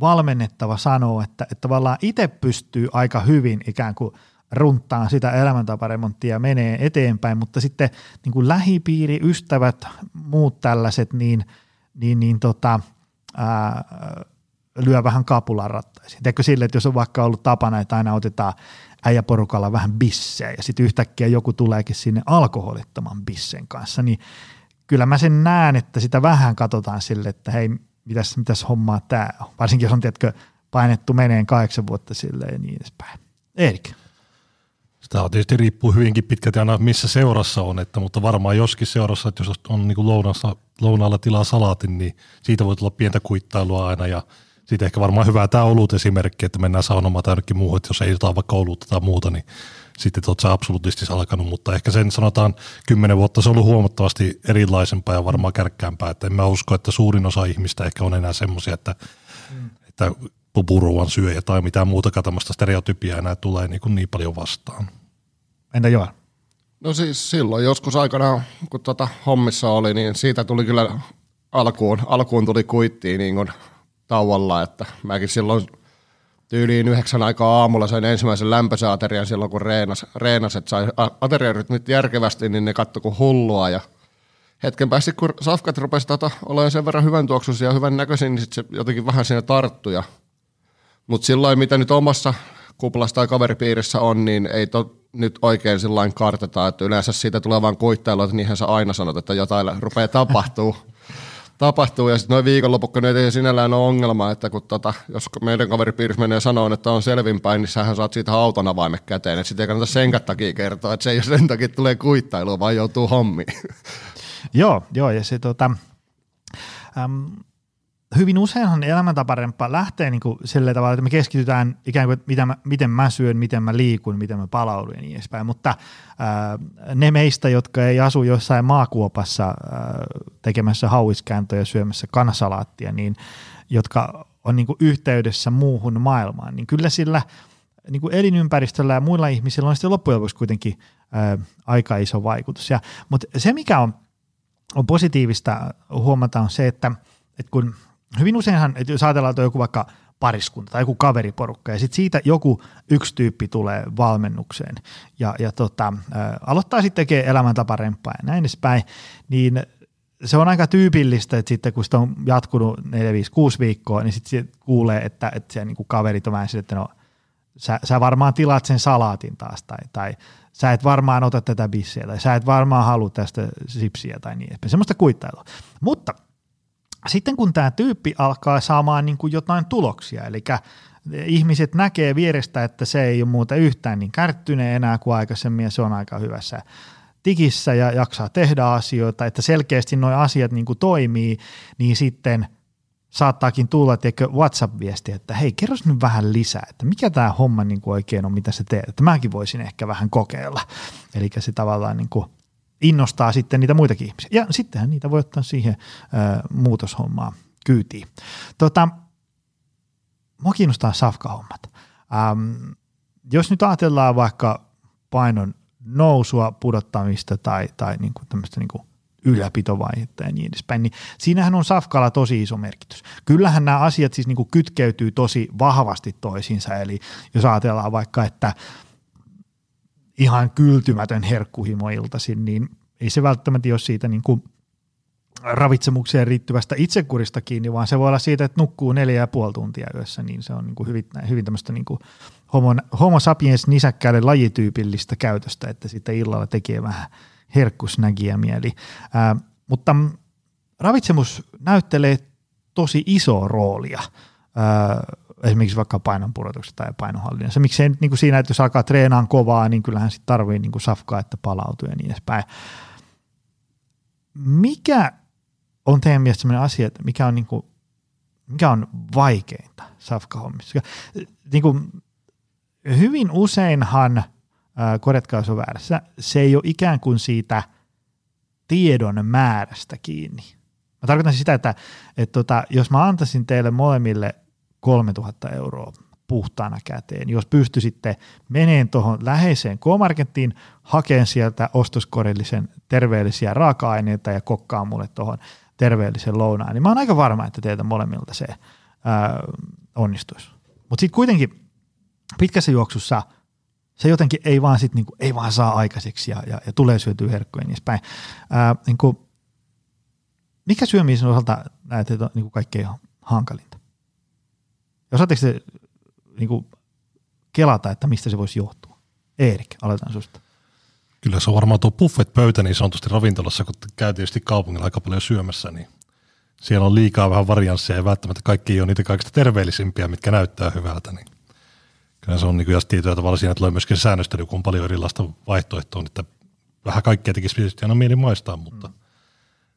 valmennettava sanoo, että, että tavallaan itse pystyy aika hyvin ikään kuin runttaan sitä elämäntaparemonttia menee eteenpäin, mutta sitten niin kuin lähipiiri, ystävät, muut tällaiset, niin, niin, niin tota, ää, lyö vähän kapulan rattaisiin. Teekö sille, että jos on vaikka ollut tapana, että aina otetaan äijäporukalla vähän bissejä ja sitten yhtäkkiä joku tuleekin sinne alkoholittoman bissen kanssa, niin kyllä mä sen näen, että sitä vähän katsotaan sille, että hei, mitäs, mitäs hommaa tämä on. Varsinkin jos on, tiedätkö, painettu meneen kahdeksan vuotta sille ja niin edespäin. Erik. Sitä on tietysti riippuu hyvinkin pitkälti aina missä seurassa on, että, mutta varmaan joskin seurassa, että jos on niin kuin lounassa, lounaalla tilaa salaatin, niin siitä voi tulla pientä kuittailua aina ja siitä ehkä varmaan hyvä tämä olut esimerkki, että mennään saunomaan tai jonnekin muuhun, että jos ei jotain vaikka olutta tai muuta, niin sitten olet sä absoluuttisesti alkanut, mutta ehkä sen sanotaan kymmenen vuotta se on ollut huomattavasti erilaisempaa ja varmaan kärkkäämpää, että en mä usko, että suurin osa ihmistä ehkä on enää semmoisia, että, mm. että pupuruuan syöjä tai mitään muuta tämmöistä stereotypiaa enää tulee niin, kuin niin paljon vastaan. Entä Joa? No siis silloin joskus aikana, kun tuota hommissa oli, niin siitä tuli kyllä alkuun, alkuun tuli kuittiin niin kuin tauolla, että mäkin silloin – tyyliin yhdeksän aikaa aamulla sain ensimmäisen lämpöisen aterian silloin, kun reenas, reenas että sai ateriarytmit järkevästi, niin ne katto kuin hullua ja hetken päästä, kun safkat rupesi tota, olemaan sen verran hyvän tuoksuisia ja hyvän näköisiä, niin se jotenkin vähän siinä tarttuja. Mutta silloin, mitä nyt omassa kuplassa tai kaveripiirissä on, niin ei to, nyt oikein sillä karteta, että yleensä siitä tulee vain kuittailu, että niinhän sä aina sanot, että jotain rupeaa tapahtuu. Tapahtuu. Ja sitten noin viikonlopukko ei sinällään ole ongelma, että kun tota, jos meidän kaveripiirissä menee sanoa, että on selvinpäin, niin sähän saat siitä auton avaimet käteen. Että sitten ei kannata sen takia kertoa, että se ei ole sen takia tulee kuittailua, vaan joutuu hommiin. joo, joo, ja se tota, äm, hyvin useinhan elämäntaparempaa lähtee niin kuin sillä tavalla, että me keskitytään ikään kuin, mitä mä, miten mä syön, miten mä liikun, miten mä palaudun ja niin edespäin. Mutta ää, ne meistä, jotka ei asu jossain maakuopassa ää, tekemässä hauiskääntöjä syömässä kanasalaattia, niin jotka on niin kuin yhteydessä muuhun maailmaan, niin kyllä sillä niin kuin elinympäristöllä ja muilla ihmisillä on sitten loppujen lopuksi kuitenkin ää, aika iso vaikutus. Ja, mutta se, mikä on, on positiivista huomata, on se, että, että kun hyvin useinhan, että jos ajatellaan, että on joku vaikka pariskunta tai joku kaveriporukka ja sitten siitä joku yksi tyyppi tulee valmennukseen ja, ja tota, ä, aloittaa sitten tekemään elämäntaparempaa ja näin edespäin, niin se on aika tyypillistä, että sitten kun sitä on jatkunut 4, 5, 6 viikkoa, niin sitten kuulee, että, että se niin kaverit on vähän sille, että no sä, sä varmaan tilaat sen salaatin taas tai, tai sä et varmaan ota tätä bissiä tai sä et varmaan halua tästä sipsiä tai niin edespäin. Semmoista kuittailua. Mutta sitten kun tämä tyyppi alkaa saamaan niin kuin jotain tuloksia, eli ihmiset näkee vierestä, että se ei ole muuta yhtään niin kärttyneen enää kuin aikaisemmin ja se on aika hyvässä tikissä ja jaksaa tehdä asioita, että selkeästi nuo asiat niin kuin toimii, niin sitten saattaakin tulla tiedätkö, WhatsApp-viesti, että hei, kerros nyt vähän lisää, että mikä tämä homma niin kuin oikein on, mitä sä teet, että mäkin voisin ehkä vähän kokeilla. Eli se tavallaan niin kuin innostaa sitten niitä muitakin ihmisiä. Ja sittenhän niitä voi ottaa siihen ö, muutoshommaan kyytiin. Tota, mua kiinnostaa safkahommat. Ähm, jos nyt ajatellaan vaikka painon nousua, pudottamista tai, tai niin kuin tämmöistä niin kuin ylläpitovaihetta ja niin edespäin, niin siinähän on safkalla tosi iso merkitys. Kyllähän nämä asiat siis niin kuin kytkeytyy tosi vahvasti toisiinsa, eli jos ajatellaan vaikka, että ihan kyltymätön herkkuhimo iltaisin, niin ei se välttämättä ole siitä niin kuin ravitsemukseen riittyvästä itsekurista kiinni, vaan se voi olla siitä, että nukkuu neljä ja puoli tuntia yössä, niin se on niin kuin hyvin, hyvin tämmöistä niin kuin homo, homo sapiens nisäkkäälle lajityypillistä käytöstä, että sitten illalla tekee vähän herkkusnägiä mieli. Ää, mutta ravitsemus näyttelee tosi isoa roolia ää, esimerkiksi vaikka painonpudotuksessa tai painonhallinnassa. Miksei nyt niin kuin siinä, että jos alkaa treenaan kovaa, niin kyllähän sitten tarvii niin kuin safkaa, että palautuu ja niin edespäin. Mikä on teidän mielestä sellainen asia, että mikä on, niin kuin, mikä on vaikeinta safkahommissa? Niin kuin, hyvin useinhan, korjatkaa jos on väärässä, se ei ole ikään kuin siitä tiedon määrästä kiinni. Mä tarkoitan siis sitä, että, että tota, jos mä antaisin teille molemmille 3000 euroa puhtaana käteen. Jos pystyisitte meneen tuohon läheiseen K-Markettiin, hakeen sieltä ostoskorillisen terveellisiä raaka-aineita ja kokkaan mulle tuohon terveellisen lounaan, niin mä oon aika varma, että teiltä molemmilta se ää, onnistuisi. Mutta sitten kuitenkin pitkässä juoksussa se jotenkin ei vaan, sit niinku, ei vaan saa aikaiseksi ja, ja, ja tulee syötyä herkkuja niin edespäin. Ää, niinku, mikä syömisen osalta näet, että on niinku kaikkein hankalinta? Osaatteko te niin kuin, kelata, että mistä se voisi johtua? Eerik, aloitetaan susta. Kyllä se on varmaan tuo buffet-pöytä niin sanotusti ravintolassa, kun käy tietysti kaupungilla aika paljon syömässä, niin siellä on liikaa vähän varianssia ja välttämättä kaikki ei ole niitä kaikista terveellisimpiä, mitkä näyttää hyvältä. Niin kyllä se on niin tietyllä tavalla siinä tulee myöskin säännöstely, kun on paljon erilaista vaihtoehtoa, niin että vähän kaikkea tekisi tietysti aina mieli maistaa, mutta mm.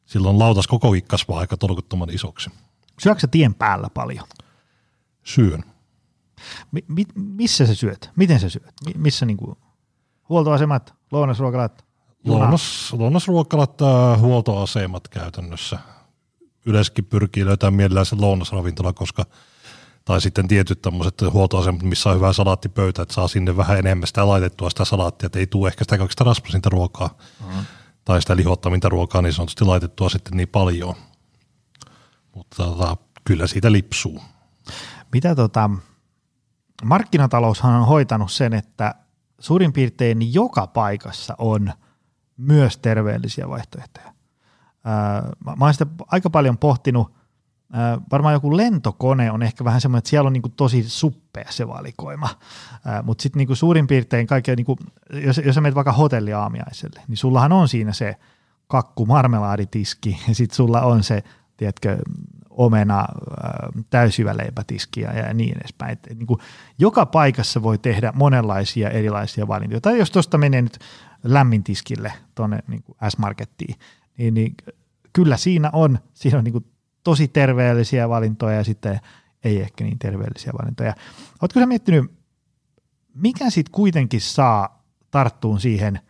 silloin lautas koko kasvaa aika tolkuttoman isoksi. Syöksä tien päällä paljon? Syön. Mi- mi- missä sä syöt? Miten sä syöt? Mi- missä niinku huoltoasemat, lounasruokalat? Lounas, lounasruokalat, äh, huoltoasemat käytännössä. Yleiskin pyrkii löytämään mielellään se lounasravintola, koska tai sitten tietyt tämmöiset huoltoasemat, missä on hyvä salaattipöytä, että saa sinne vähän enemmän sitä laitettua sitä salaattia, että ei tule ehkä sitä kaikista rasvasinta ruokaa mm. tai sitä lihottavinta ruokaa niin sanotusti laitettua sitten niin paljon. Mutta tota, kyllä siitä lipsuu. Mitä tota, markkinataloushan on hoitanut sen, että suurin piirtein joka paikassa on myös terveellisiä vaihtoehtoja. mä, mä oon sitä aika paljon pohtinut, varmaan joku lentokone on ehkä vähän semmoinen, että siellä on niinku tosi suppea se valikoima, mutta sitten niinku suurin piirtein kaikkea, niinku, jos, jos sä menet vaikka hotelliaamiaiselle, niin sullahan on siinä se kakku marmelaaditiski ja sitten sulla on se tiedätkö, omena, täysivä leipätiski ja niin edespäin. Et, et, niin kuin, joka paikassa voi tehdä monenlaisia erilaisia valintoja. Tai jos tuosta menee nyt lämmintiskille tuonne niin S-Markettiin, niin, niin kyllä siinä on, siinä on niin kuin tosi terveellisiä valintoja ja sitten ei ehkä niin terveellisiä valintoja. Oletko sä miettinyt, mikä sitten kuitenkin saa tarttuun siihen,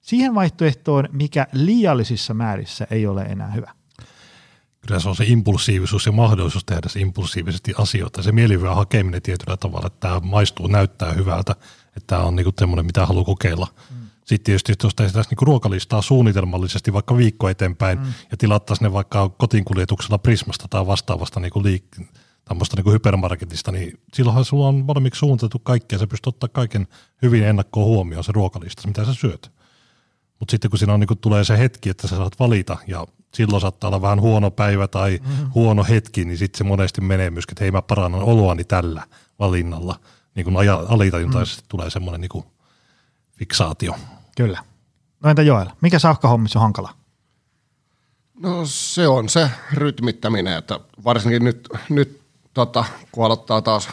siihen vaihtoehtoon, mikä liiallisissa määrissä ei ole enää hyvä? Kyllä se on se impulsiivisuus ja mahdollisuus tehdä se impulsiivisesti asioita. Se mielihyvän hakeminen tietyllä tavalla, että tämä maistuu, näyttää hyvältä, että tämä on niinku semmoinen, mitä haluaa kokeilla. Mm. Sitten tietysti jos tehtäisiin niinku ruokalistaa suunnitelmallisesti vaikka viikko eteenpäin mm. ja tilattaisiin ne vaikka kotiinkuljetuksella Prismasta tai vastaavasta niinku liik- tämmöistä niin hypermarketista, niin silloinhan sulla on valmiiksi suunniteltu kaikki ja sä pystyt ottaa kaiken hyvin ennakkoon huomioon se ruokalista, mitä sä syöt. Mutta sitten kun siinä on, niin kun tulee se hetki, että sä saat valita ja silloin saattaa olla vähän huono päivä tai mm-hmm. huono hetki, niin sitten se monesti menee myöskin, että hei mä parannan oloani tällä valinnalla. Niin kun alitajuntaisesti mm. tulee semmoinen niin fiksaatio. Kyllä. No entä Joel, mikä safkahommissa on hankala? No se on se rytmittäminen, että varsinkin nyt, nyt tota, kun aloittaa taas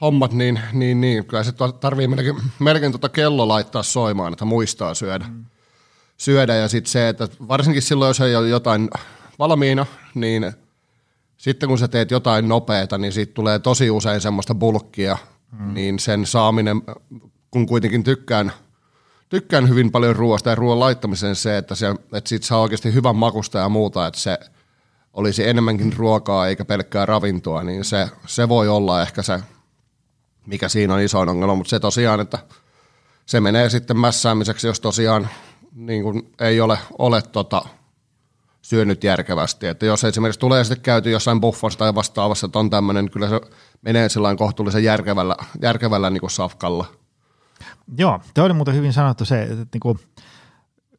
hommat, niin, niin, niin kyllä se tarvii melkein, melkein tota kello laittaa soimaan, että muistaa syödä. Mm. Syödä. Ja sitten se, että varsinkin silloin, jos ei ole jotain valmiina, niin sitten kun sä teet jotain nopeata, niin siitä tulee tosi usein semmoista bulkkia, mm. niin sen saaminen, kun kuitenkin tykkään, tykkään hyvin paljon ruoasta ja ruoan laittamisen se, että, se, että sit saa oikeasti hyvän makusta ja muuta, että se – olisi enemmänkin ruokaa eikä pelkkää ravintoa, niin se, se voi olla ehkä se, mikä siinä on iso ongelma, mutta se tosiaan, että se menee sitten mässäämiseksi, jos tosiaan niin kuin ei ole, ole tota, syönyt järkevästi. Että jos esimerkiksi tulee sitten käyty jossain buffassa tai vastaavassa, että on tämmöinen, niin kyllä se menee sellainen kohtuullisen järkevällä, järkevällä niin kuin safkalla. Joo, te oli muuten hyvin sanottu se, että niin kuin,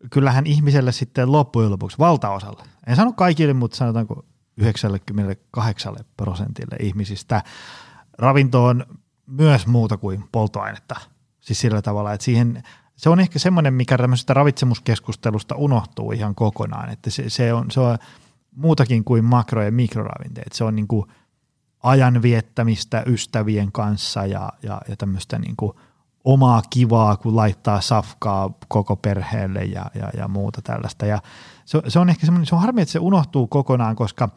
kyllähän ihmiselle sitten loppujen lopuksi valtaosalle, en sano kaikille, mutta sanotaanko 98 prosentille ihmisistä ravinto on myös muuta kuin polttoainetta. Siis sillä tavalla, että siihen, se on ehkä semmoinen, mikä tämmöisestä ravitsemuskeskustelusta unohtuu ihan kokonaan, että se, se, on, se on muutakin kuin makro- ja mikroravinteet. Se on niin kuin ajan viettämistä ystävien kanssa ja, ja, ja tämmöistä niin kuin – omaa kivaa, kun laittaa safkaa koko perheelle ja, ja, ja muuta tällaista. Ja se, se on ehkä semmoinen, se on harmi, että se unohtuu kokonaan, koska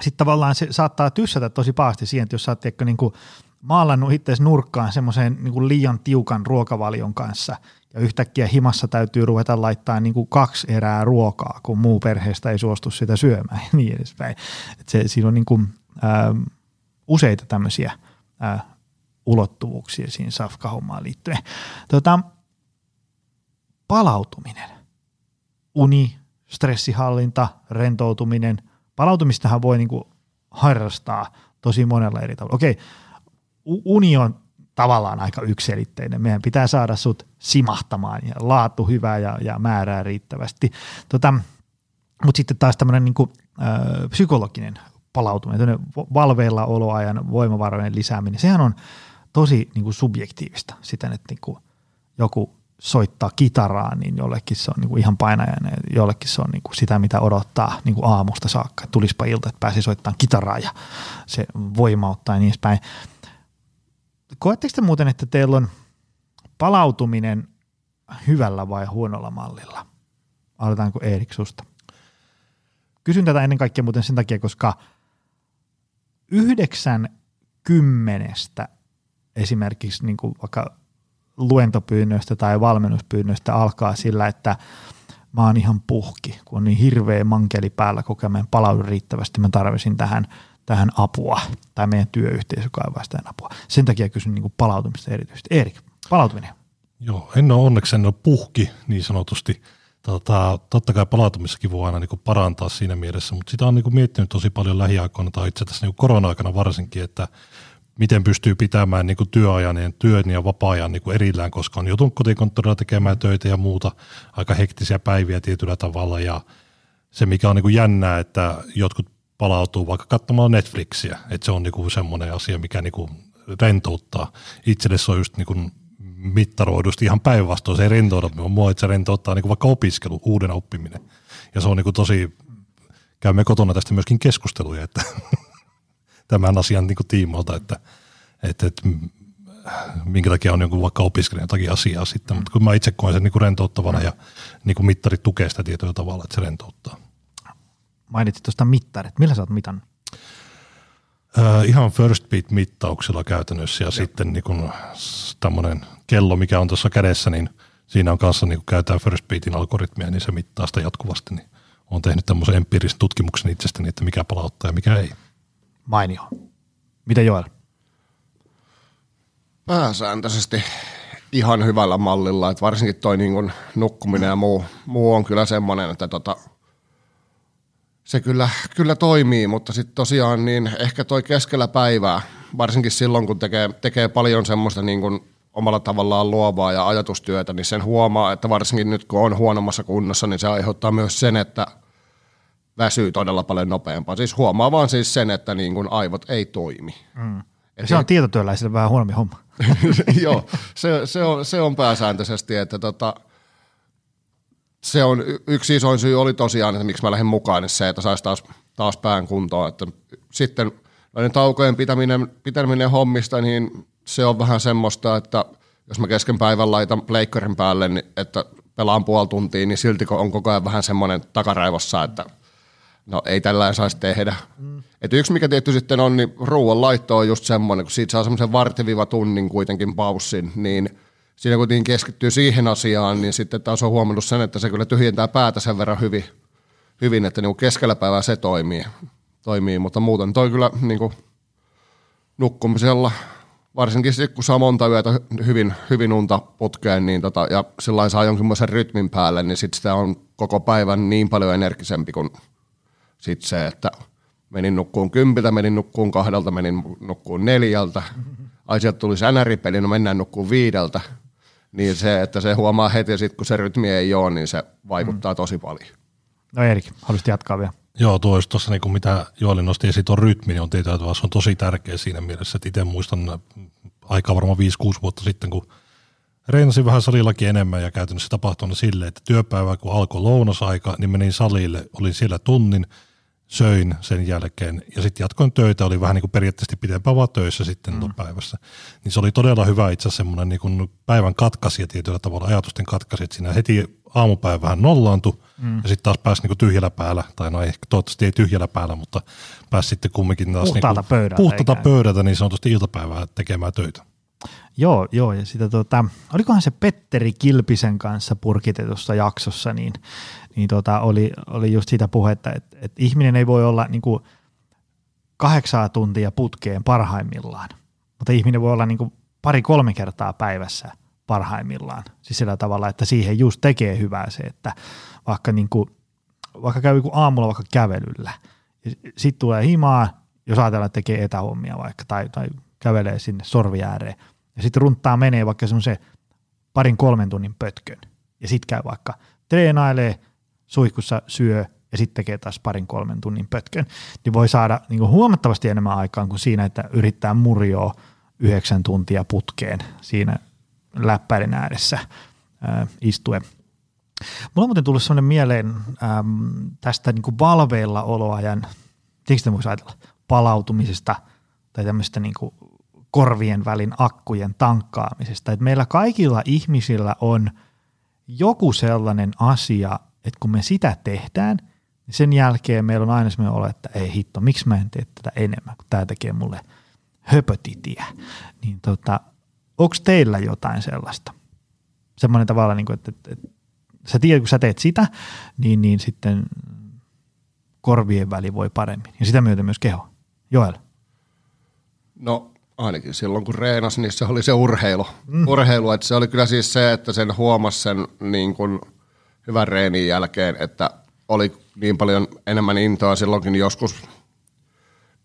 sitten tavallaan se saattaa tyssätä tosi pahasti siihen, että jos sä oot niin kuin maalannut itseäsi nurkkaan semmoiseen niin liian tiukan ruokavalion kanssa ja yhtäkkiä himassa täytyy ruveta laittaa niin kuin kaksi erää ruokaa, kun muu perheestä ei suostu sitä syömään ja niin edespäin. Et se, siinä on niin kuin, ä, useita tämmöisiä ä, ulottuvuuksia siinä safkahommaan liittyen. Tota, palautuminen, uni, stressihallinta, rentoutuminen. Palautumistahan voi niinku harrastaa tosi monella eri tavalla. Okei, uni on tavallaan aika ykselitteinen. Meidän pitää saada sut simahtamaan ja laatu hyvää ja, ja määrää riittävästi. Tota, Mutta sitten taas tämmöinen ö, psykologinen palautuminen, valveilla oloajan voimavarojen lisääminen, sehän on tosi niin kuin subjektiivista siten, että niin kuin joku soittaa kitaraa, niin jollekin se on niin kuin ihan painajainen, jollekin se on niin kuin sitä, mitä odottaa niin kuin aamusta saakka. Tulispa ilta, että pääsi soittamaan kitaraa ja se voimauttaa ja niin edespäin. Koetteko te muuten, että teillä on palautuminen hyvällä vai huonolla mallilla? Aloitetaanko Eerik susta? Kysyn tätä ennen kaikkea muuten sen takia, koska yhdeksän kymmenestä esimerkiksi niin kuin vaikka luentopyynnöistä tai valmennuspyynnöistä alkaa sillä, että mä oon ihan puhki, kun on niin hirveä mankeli päällä koko ajan, palaudu riittävästi, mä tarvisin tähän, tähän apua, tai meidän työyhteisö kaivaa sitä apua. Sen takia kysyn niin kuin palautumista erityisesti. Erik, palautuminen. Joo, en ole onneksi en ole puhki niin sanotusti. Tota, totta kai palautumissakin voi aina niin parantaa siinä mielessä, mutta sitä on niin miettinyt tosi paljon lähiaikoina tai itse asiassa niin korona-aikana varsinkin, että miten pystyy pitämään niin työajan ja työn ja vapaa-ajan niin erillään, koska on joutunut kotikonttorilla tekemään töitä ja muuta, aika hektisiä päiviä tietyllä tavalla ja se mikä on niin jännää, että jotkut palautuu vaikka katsomaan Netflixiä, että se on niin kuin semmoinen asia, mikä niin kuin rentouttaa. Itselle se on just niin kuin mittaroidusti ihan päinvastoin, se ei rentouda mua, että se rentouttaa niin kuin vaikka opiskelu, uuden oppiminen. Ja se on niin kuin tosi käymme kotona tästä myöskin keskusteluja, että tämän asian niin kuin tiimoilta, että, että, että minkä takia on jonkun vaikka opiskelijan takia asiaa sitten, mutta kun mä itse koen sen niin kuin rentouttavana ja niin kuin mittarit tukee sitä tietyllä tavalla, että se rentouttaa. Mainitsit tuosta mittarit. Millä sä oot mitannut? Äh, ihan first beat-mittauksella käytännössä ja Joo. sitten niin kun tämmöinen kello, mikä on tuossa kädessä, niin siinä on kanssa niin kun käytetään first beatin algoritmia, niin se mittaa sitä jatkuvasti. Niin olen tehnyt tämmöisen empiirisen tutkimuksen itsestäni, että mikä palauttaa ja mikä ei. Mainio. Mitä Joel? Pääsääntöisesti ihan hyvällä mallilla, että varsinkin toi niin nukkuminen ja muu, muu on kyllä semmoinen, että tota, se kyllä, kyllä toimii, mutta sitten tosiaan niin ehkä toi keskellä päivää, varsinkin silloin kun tekee, tekee paljon semmoista niin kuin omalla tavallaan luovaa ja ajatustyötä, niin sen huomaa, että varsinkin nyt kun on huonommassa kunnossa, niin se aiheuttaa myös sen, että väsyy todella paljon nopeampaa. Siis huomaa vaan siis sen, että niin kuin aivot ei toimi. Mm. Ja se on tietotyöläisille vähän huonompi homma. Joo, se, se, on, se on pääsääntöisesti, että tota, se on yksi isoin syy oli tosiaan, että miksi mä lähdin mukaan, niin se, että saisi taas, taas pään kuntoon. Että sitten näiden taukojen pitäminen, pitäminen hommista, niin se on vähän semmoista, että jos mä kesken päivän laitan pleikkarin päälle, niin että pelaan puoli tuntia, niin silti on koko ajan vähän semmoinen takaraivossa, että no ei tällä saisi tehdä. Mm. Et yksi mikä tietty sitten on, niin ruoan laitto on just semmoinen, kun siitä saa semmoisen vartiviva-tunnin kuitenkin paussin, niin – siinä kuitenkin keskittyy siihen asiaan, niin sitten taas on huomannut sen, että se kyllä tyhjentää päätä sen verran hyvin, hyvin että niin keskellä päivää se toimii, toimii. mutta muuten toi kyllä niin kuin nukkumisella, varsinkin sitten kun saa monta yötä hyvin, hyvin unta putkeen, niin tota, ja sillä saa jonkinlaisen rytmin päälle, niin sitten sitä on koko päivän niin paljon energisempi kuin sit se, että menin nukkuun kympiltä, menin nukkuun kahdelta, menin nukkuun neljältä, ai sieltä tuli sänäripeli, no mennään nukkuun viideltä, niin se, että se huomaa heti ja sitten kun se rytmi ei ole, niin se vaikuttaa mm. tosi paljon. No Erik, haluaisit jatkaa vielä? Joo, tuo olisi tuossa niin mitä Joeli nosti esiin, tuon rytmi niin on tietyllä se on tosi tärkeä siinä mielessä, että itse muistan aika varmaan 5-6 vuotta sitten, kun reenasin vähän salillakin enemmän ja käytännössä tapahtui silleen, että työpäivä kun alkoi lounasaika, niin menin salille, olin siellä tunnin – söin sen jälkeen ja sitten jatkoin töitä, oli vähän niin kuin periaatteessa pitempään vaan töissä sitten mm. päivässä. Niin se oli todella hyvä itse asiassa semmoinen niin kuin päivän katkasi ja tietyllä tavalla ajatusten katkasi, että siinä heti aamupäivä vähän nollaantui mm. ja sitten taas pääsi niin kuin tyhjällä päällä, tai no ehkä toivottavasti ei tyhjällä päällä, mutta pääsi sitten kumminkin taas puhtaalta niin pöydältä, puhtaalta pöydältä niin sanotusti iltapäivää tekemään töitä. Joo, joo, ja sitä tota, olikohan se Petteri Kilpisen kanssa purkitetussa jaksossa, niin niin tota, oli, oli just sitä puhetta, että, että ihminen ei voi olla niin kuin kahdeksaa tuntia putkeen parhaimmillaan, mutta ihminen voi olla niin kuin pari-kolme kertaa päivässä parhaimmillaan. Siis sillä tavalla, että siihen just tekee hyvää se, että vaikka, niin kuin, vaikka käy joku aamulla vaikka kävelyllä, sitten tulee himaa, jos ajatellaan, että tekee etähommia vaikka, tai, tai kävelee sinne sorvi ääreen, ja sitten runttaa menee vaikka semmoisen parin kolmen tunnin pötkön, ja sitten käy vaikka treenailee, suihkussa syö ja sitten tekee taas parin kolmen tunnin pötkön, niin voi saada niin kuin huomattavasti enemmän aikaan kuin siinä, että yrittää murjoa yhdeksän tuntia putkeen siinä läppäiden ääressä ää, istuen. Mulla on muuten tullut sellainen mieleen äm, tästä niin kuin valveilla oloajan, tietysti voisi ajatella, palautumisesta tai tämmöistä niin kuin korvien välin akkujen tankkaamisesta. Että meillä kaikilla ihmisillä on joku sellainen asia, että kun me sitä tehdään, niin sen jälkeen meillä on aina sellainen olo, että ei hitto, miksi mä en tee tätä enemmän, kun tämä tekee mulle höpötitiä. Niin tota, onko teillä jotain sellaista? Semmoinen tavalla, niin kuin, että, että, että sä tiedät, kun sä teet sitä, niin, niin sitten korvien väli voi paremmin. Ja sitä myöten myös keho. Joel. No ainakin silloin kun reenasi, niin se oli se urheilu. Mm. urheilu että se oli kyllä siis se, että sen huomasi sen niin kuin – hyvän reenin jälkeen, että oli niin paljon enemmän intoa silloinkin joskus,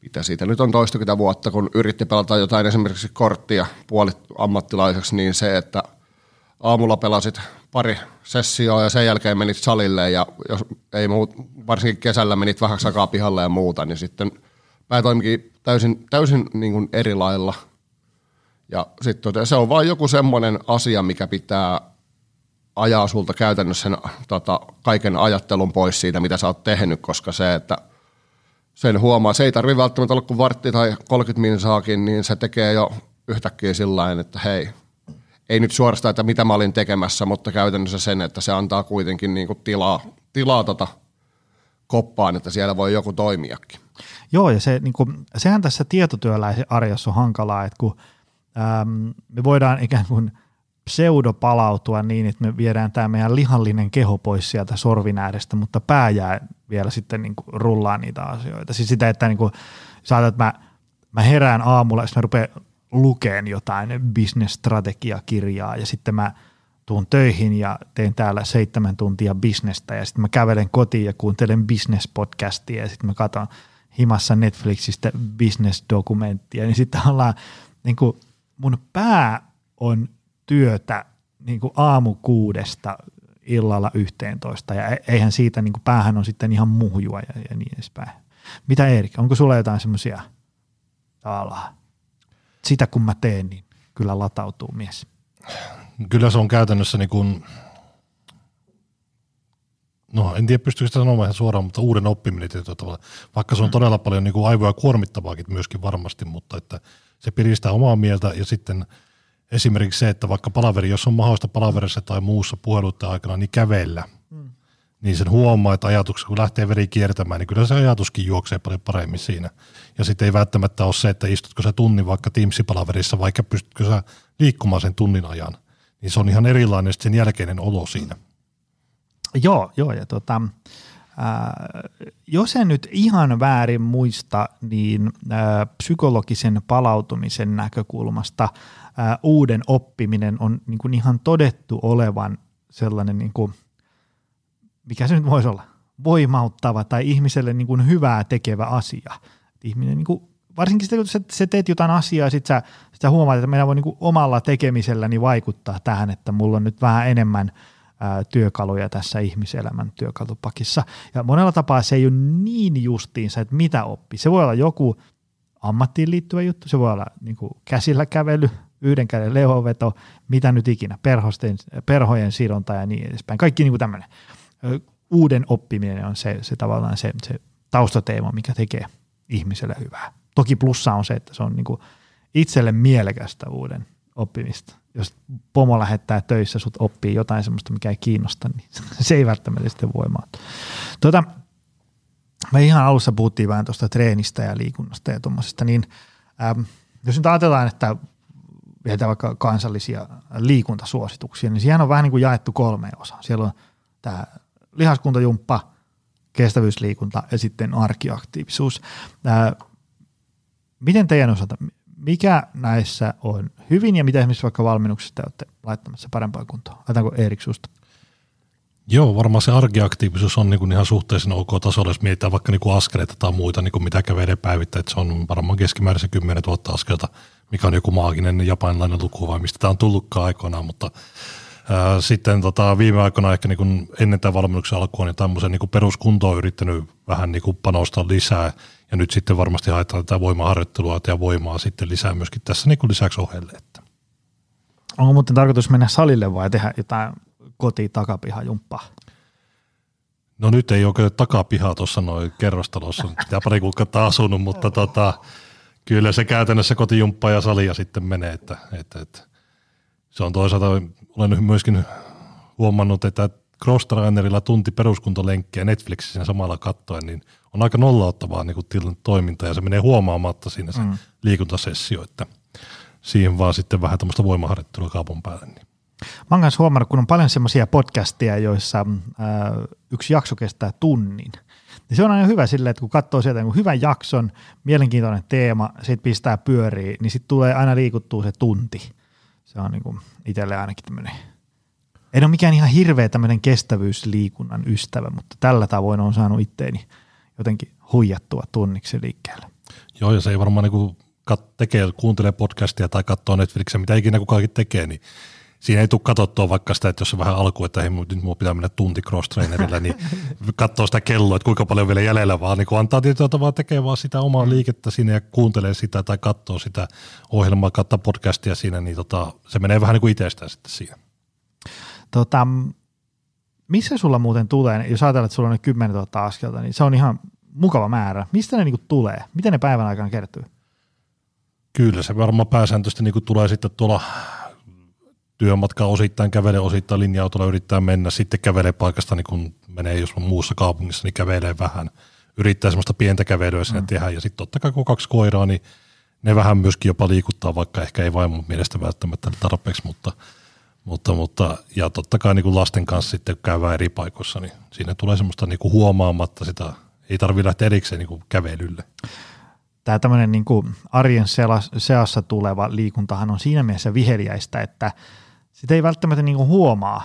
mitä siitä nyt on toistakymmentä vuotta, kun yritti pelata jotain esimerkiksi korttia puolit ammattilaiseksi, niin se, että aamulla pelasit pari sessioa ja sen jälkeen menit salille ja jos ei muut, varsinkin kesällä menit vähän sakaa pihalle ja muuta, niin sitten pää toimikin täysin, täysin niin kuin eri lailla. Ja sitten se on vain joku semmoinen asia, mikä pitää ajaa sulta käytännössä sen tota, kaiken ajattelun pois siitä, mitä sä oot tehnyt, koska se, että sen huomaa, se ei tarvi välttämättä olla kuin vartti tai 30 minsaakin, niin se tekee jo yhtäkkiä sillä että hei, ei nyt suorastaan, että mitä mä olin tekemässä, mutta käytännössä sen, että se antaa kuitenkin niin kuin tilaa, tilaa tota koppaan, että siellä voi joku toimiakin. Joo, ja se, niin kuin, sehän tässä tietotyöläisen arjessa on hankalaa, että kun äm, me voidaan ikään kuin pseudopalautua niin, että me viedään tämä meidän lihallinen keho pois sieltä sorvin äärestä, mutta pää jää vielä sitten niin kuin rullaa niitä asioita. Siis sitä, että niin kuin, saatat, että mä, mä herään aamulla, jos mä rupean lukeen jotain business-strategiakirjaa ja sitten mä tuun töihin ja teen täällä seitsemän tuntia bisnestä ja sitten mä kävelen kotiin ja kuuntelen business-podcastia ja sitten mä katson himassa Netflixistä business-dokumenttia, niin sitten ollaan, niin kuin mun pää on työtä niin kuin aamu kuudesta illalla yhteentoista ja e-, eihän siitä, niin kuin päähän on sitten ihan muhjua ja, ja niin edespäin. Mitä Erik, onko sulla jotain semmoisia tavallaan sitä kun mä teen, niin kyllä latautuu mies. Kyllä se on käytännössä niin kuin, no en tiedä pystyykö sitä sanomaan ihan suoraan, mutta uuden oppiminen tietyllä tavalla. Vaikka se on mm. todella paljon niin kuin aivoja kuormittavaakin myöskin varmasti, mutta että se piristää omaa mieltä ja sitten esimerkiksi se, että vaikka palaveri, jos on mahdollista palaverissa tai muussa puheluiden aikana, niin kävellä – niin sen huomaa, että ajatuksessa, kun lähtee veri kiertämään, niin kyllä se ajatuskin juoksee paljon paremmin siinä. Ja sitten ei välttämättä ole se, että istutko sä tunnin vaikka Teams-palaverissa, vaikka pystytkö sä liikkumaan sen tunnin ajan. Niin se on ihan erilainen sen jälkeinen olo siinä. Joo, joo ja tota, äh, jos en nyt ihan väärin muista, niin äh, psykologisen palautumisen näkökulmasta äh, uuden oppiminen on niin kuin ihan todettu olevan sellainen niin kuin – mikä se nyt voisi olla, voimauttava tai ihmiselle niin kuin hyvää tekevä asia. Ihminen niin kuin, varsinkin sitten, kun sä, teet jotain asiaa sitten sä, sit sä huomaat, että meidän voi niin kuin omalla tekemiselläni vaikuttaa tähän, että mulla on nyt vähän enemmän ää, työkaluja tässä ihmiselämän työkalupakissa. Ja monella tapaa se ei ole niin justiinsa, että mitä oppii. Se voi olla joku ammattiin liittyvä juttu, se voi olla niin kuin käsillä kävely, yhden käden lehoveto, mitä nyt ikinä, perhosten, perhojen sidonta ja niin edespäin. Kaikki niin kuin tämmöinen uuden oppiminen on se, se tavallaan se, se taustateema, mikä tekee ihmiselle hyvää. Toki plussa on se, että se on niin kuin itselle mielekästä uuden oppimista. Jos pomo lähettää töissä, sut oppii jotain sellaista, mikä ei kiinnosta, niin se ei välttämättä sitten voimaa. Tuota, me ihan alussa puhuttiin vähän tuosta treenistä ja liikunnasta ja tuommoisesta, niin ähm, jos nyt ajatellaan, että vietään vaikka kansallisia liikuntasuosituksia, niin siihen on vähän niin kuin jaettu kolmeen osaan. Siellä on tämä lihaskuntajumppa, kestävyysliikunta ja sitten arkiaktiivisuus. Ää, miten teidän osalta, mikä näissä on hyvin ja mitä esimerkiksi vaikka valmennuksessa te olette laittamassa parempaan kuntoon? Laitaanko Erik susta? Joo, varmaan se arkiaktiivisuus on niin kuin ihan suhteellisen ok tasolla, jos mietitään vaikka niin kuin askeleita tai muita, niin kuin mitä kävelee päivittäin, että se on varmaan keskimäärin se 10 000 askelta, mikä on joku maaginen japanilainen luku vai mistä tämä on tullutkaan aikoinaan, mutta sitten tota, viime aikoina ehkä niin kuin ennen tämän valmennuksen alkua niin tämmöisen niin peruskuntoon on yrittänyt vähän niin kuin panostaa lisää ja nyt sitten varmasti haetaan tätä voimaharjoittelua ja voimaa sitten lisää myöskin tässä niin kuin lisäksi ohelle. Että. Onko muuten tarkoitus mennä salille vai tehdä jotain koti takapihajumppaa? No nyt ei oikein takapihaa tuossa noin kerrostalossa, mitä pari kuukautta asunut, mutta tota, kyllä se käytännössä kotijumppa ja salia sitten menee, että, että, että se on toisaalta olen myöskin huomannut, että Crosstrainerilla tunti peruskuntolenkkiä Netflixissä samalla kattoen, niin on aika nollauttavaa niin kuin toiminta ja se menee huomaamatta siinä se mm. liikuntasessio, että siihen vaan sitten vähän tämmöistä voimaharjoittelua kaupan päälle. Niin. Mä oon myös huomannut, kun on paljon semmoisia podcasteja, joissa ää, yksi jakso kestää tunnin, niin se on aina hyvä silleen, että kun katsoo sieltä niin hyvän jakson, mielenkiintoinen teema, sitten pistää pyöriä, niin sitten tulee aina liikuttua se tunti. Se on niin itselle ainakin tämmöinen, en ole mikään ihan hirveä tämmöinen kestävyysliikunnan ystävä, mutta tällä tavoin on saanut itteeni jotenkin huijattua tunniksi liikkeelle. Joo, ja se ei varmaan niin kat- tekee, kuuntelee podcastia tai katsoo Netflixiä, mitä ikinä kukaan tekee, niin siinä ei tule katsottua vaikka sitä, että jos on vähän alku, että hei, nyt minua pitää mennä tunti cross-trainerilla, niin katsoo sitä kelloa, että kuinka paljon vielä jäljellä vaan, niin kun antaa tietyllä tavalla tekee vaan sitä omaa mm. liikettä sinne ja kuuntelee sitä tai katsoo sitä ohjelmaa, kattaa podcastia siinä, niin tota, se menee vähän niin kuin itsestään sitten siinä. Tota, missä sulla muuten tulee, jos ajatellaan, että sulla on ne 10 000 askelta, niin se on ihan mukava määrä. Mistä ne niinku tulee? Miten ne päivän aikana kertyy? Kyllä se varmaan pääsääntöisesti niin tulee sitten tuolla työmatka osittain kävelee, osittain linja-autolla yrittää mennä, sitten kävelee paikasta, niin kun menee jos on muussa kaupungissa, niin kävelee vähän. Yrittää semmoista pientä kävelyä sinne mm. tehdä, ja sitten totta kai kun kaksi koiraa, niin ne vähän myöskin jopa liikuttaa, vaikka ehkä ei vaimon mielestä välttämättä tarpeeksi, mutta, mutta, mutta ja totta kai niin kuin lasten kanssa sitten käydään eri paikoissa, niin siinä tulee semmoista niin kuin huomaamatta sitä, ei tarvitse lähteä erikseen niin kuin kävelylle tämä tämmöinen niin kuin arjen seassa tuleva liikuntahan on siinä mielessä viheliäistä, että sitä ei välttämättä niin kuin huomaa,